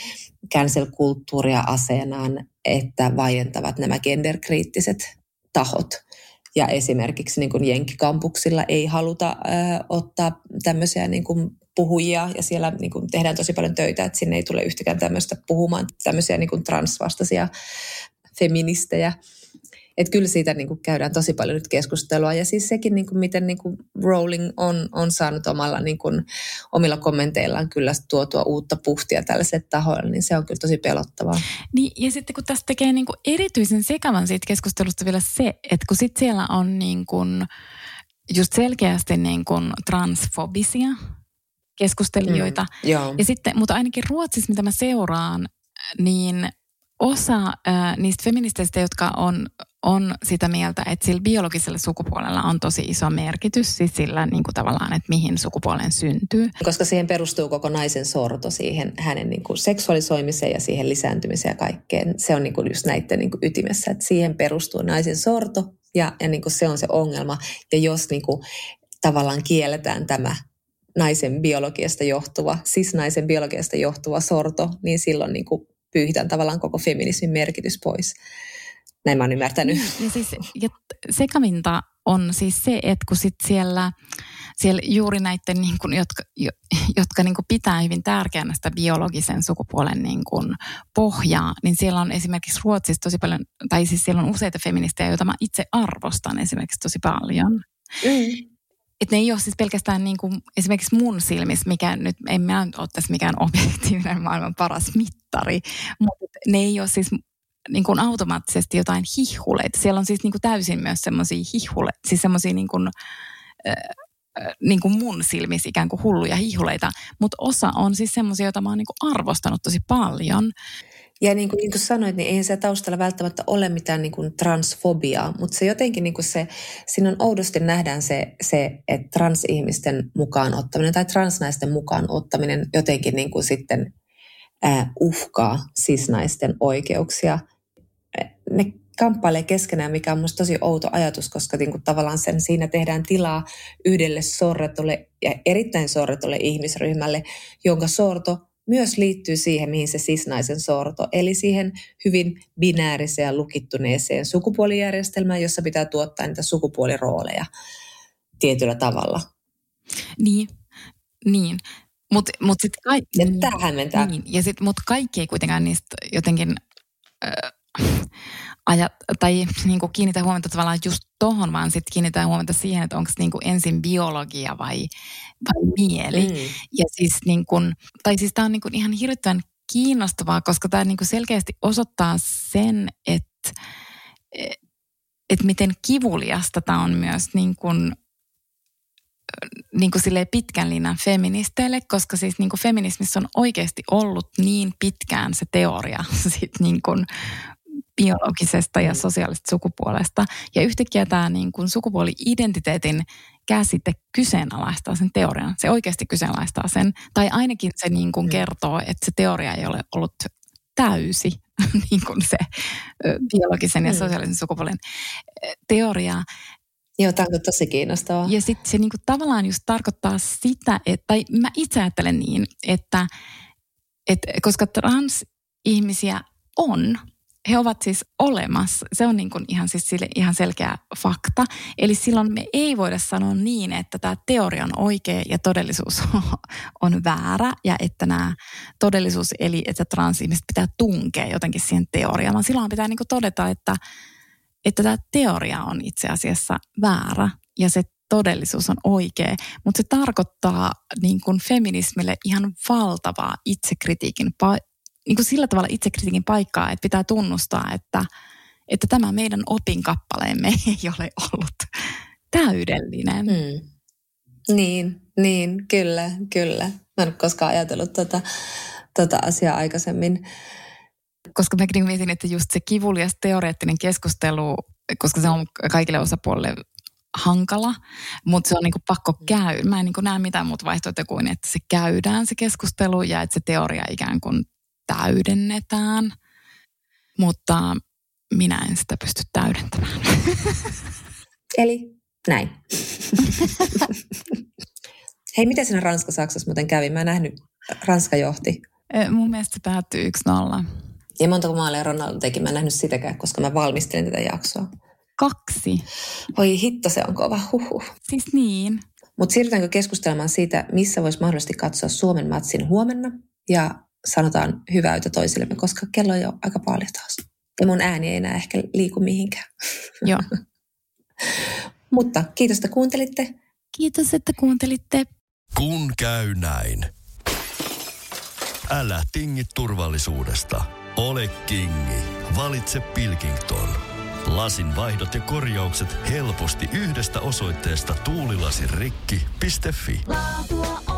cancel-kulttuuria aseenaan, että vaientavat nämä genderkriittiset tahot. Ja esimerkiksi niin kuin Jenkkikampuksilla ei haluta äh, ottaa tämmöisiä niin kuin puhujia ja siellä niin kuin tehdään tosi paljon töitä, että sinne ei tule yhtäkään tämmöistä puhumaan tämmöisiä niin kuin transvastaisia feministejä. että kyllä siitä niin kuin käydään tosi paljon nyt keskustelua. Ja siis sekin, niin kuin miten niin kuin Rowling on, on saanut omalla, niin kuin, omilla kommenteillaan kyllä tuotua uutta puhtia tällaiselle tahoille, niin se on kyllä tosi pelottavaa. Niin, ja sitten kun tästä tekee niin kuin erityisen sekavan siitä keskustelusta vielä se, että kun sitten siellä on niin kuin just selkeästi niin kuin transfobisia keskustelijoita. Mm, joo. Ja sitten, mutta ainakin Ruotsissa, mitä mä seuraan, niin osa äh, niistä feministeistä, jotka on, on sitä mieltä, että sillä biologisella sukupuolella on tosi iso merkitys, siis sillä niin kuin tavallaan, että mihin sukupuolen syntyy. Koska siihen perustuu koko naisen sorto, siihen hänen niin kuin seksuaalisoimiseen ja siihen lisääntymiseen ja kaikkeen. Se on niin kuin just näiden niin kuin ytimessä, että siihen perustuu naisen sorto ja, ja niin kuin se on se ongelma. Ja jos niin kuin tavallaan kielletään tämä naisen biologiasta johtuva, siis naisen biologiasta johtuva sorto, niin silloin niin kuin pyyhitään tavallaan koko feminismin merkitys pois. Näin mä oon ymmärtänyt. Ja, siis, ja sekavinta on siis se, että kun sit siellä, siellä juuri näiden, niin kuin, jotka, jotka niin kuin pitää hyvin tärkeänä sitä biologisen sukupuolen niin kuin pohjaa, niin siellä on esimerkiksi Ruotsissa tosi paljon, tai siis siellä on useita feministejä, joita mä itse arvostan esimerkiksi tosi paljon. Mm. Että ne ei ole siis pelkästään niin kuin, esimerkiksi mun silmissä, mikä nyt, en mä ole tässä mikään objektiivinen maailman paras mittari, mutta ne ei ole siis niin kuin automaattisesti jotain hihuleita. Siellä on siis niin kuin täysin myös semmoisia hihuleita, siis semmoisia niin kuin, äh, niin kuin mun silmissä ikään kuin hulluja hihuleita, mutta osa on siis semmoisia, joita mä oon niin kuin arvostanut tosi paljon. Ja niin kuin, niin kuin sanoit, niin eihän se taustalla välttämättä ole mitään niin kuin transfobiaa, mutta se jotenkin niin kuin se, siinä on oudosti nähdään se, se, että transihmisten mukaan ottaminen tai transnaisten mukaan ottaminen jotenkin niin kuin sitten äh, uhkaa sisnaisten oikeuksia. Ne kamppailee keskenään, mikä on minusta tosi outo ajatus, koska niin kuin tavallaan sen siinä tehdään tilaa yhdelle sorretulle ja erittäin sorretulle ihmisryhmälle, jonka sorto myös liittyy siihen, mihin se sisnaisen sorto, eli siihen hyvin binääriseen ja lukittuneeseen sukupuolijärjestelmään, jossa pitää tuottaa niitä sukupuolirooleja tietyllä tavalla. Niin, niin. Mutta mut sitten kaikki... Ja tähän mentää. Niin, ja sit, mut kaikki ei kuitenkaan niistä jotenkin... Äh, ajat, tai niin kuin kiinnitä huomiota tavallaan just tohon, vaan sitten kiinnitään huomiota siihen, että onko niin ensin biologia vai, vai mieli. Mm. Ja siis niin kuin, tai siis tämä on niin kuin ihan hirvittävän kiinnostavaa, koska tämä niin kuin selkeästi osoittaa sen, että että miten kivuliasta tämä on myös niin kuin, niin kuin pitkän linjan feministeille, koska siis niin kuin feminismissä on oikeasti ollut niin pitkään se teoria sit niin kuin biologisesta ja mm. sosiaalisesta sukupuolesta. Ja yhtäkkiä tämä niin kuin sukupuoli-identiteetin käsite kyseenalaistaa sen teorian. Se oikeasti kyseenalaistaa sen. Tai ainakin se niin kuin mm. kertoo, että se teoria ei ole ollut täysi, niin kuin se biologisen ja mm. sosiaalisen sukupuolen teoria. Joo, tämä on tosi kiinnostavaa. Ja sitten se niin kuin tavallaan just tarkoittaa sitä, että, tai mä itse ajattelen niin, että, että koska transihmisiä on, he ovat siis olemassa. Se on niin kuin ihan, siis sille ihan selkeä fakta. Eli silloin me ei voida sanoa niin, että tämä teoria on oikea ja todellisuus on väärä ja että nämä todellisuus eli että transihmiset pitää tunkea jotenkin siihen teoriaan, vaan silloin pitää niin kuin todeta, että, että tämä teoria on itse asiassa väärä ja se todellisuus on oikea, mutta se tarkoittaa niin kuin feminismille ihan valtavaa itsekritiikin niin kuin sillä tavalla itsekritiikin paikkaa, että pitää tunnustaa, että, että tämä meidän opinkappaleemme ei ole ollut täydellinen. Hmm. Niin, niin, kyllä, kyllä. Mä en ole koskaan ajatellut tota, tota asiaa aikaisemmin. Koska mä niin mietin, että just se kivulias teoreettinen keskustelu, koska se on kaikille osapuolille hankala, mutta se on niinku pakko käydä. Mä en niinku näe mitään muuta vaihtoehtoja kuin, että se käydään se keskustelu ja että se teoria ikään kuin täydennetään, mutta minä en sitä pysty täydentämään. Eli näin. Hei, miten siinä Ranska-Saksassa muuten kävi? Mä en nähnyt, Ranska johti. Mun mielestä se päättyi 1-0. Ja montako maalia Ronaldo teki? Mä en nähnyt sitäkään, koska mä valmistelin tätä jaksoa. Kaksi. Voi hitto, se on kova. Huhhuh. Siis niin. Mutta siirrytäänkö keskustelemaan siitä, missä voisi mahdollisesti katsoa Suomen matsin huomenna? Ja sanotaan hyvää toisillemme, koska kello on jo aika paljon taas. Ja mun ääni ei enää ehkä liiku mihinkään. Joo. Mutta kiitos, että kuuntelitte. Kiitos, että kuuntelitte. Kun käy näin. Älä tingi turvallisuudesta. Ole kingi. Valitse Pilkington. Lasin vaihdot ja korjaukset helposti yhdestä osoitteesta tuulilasirikki.fi. Laatua on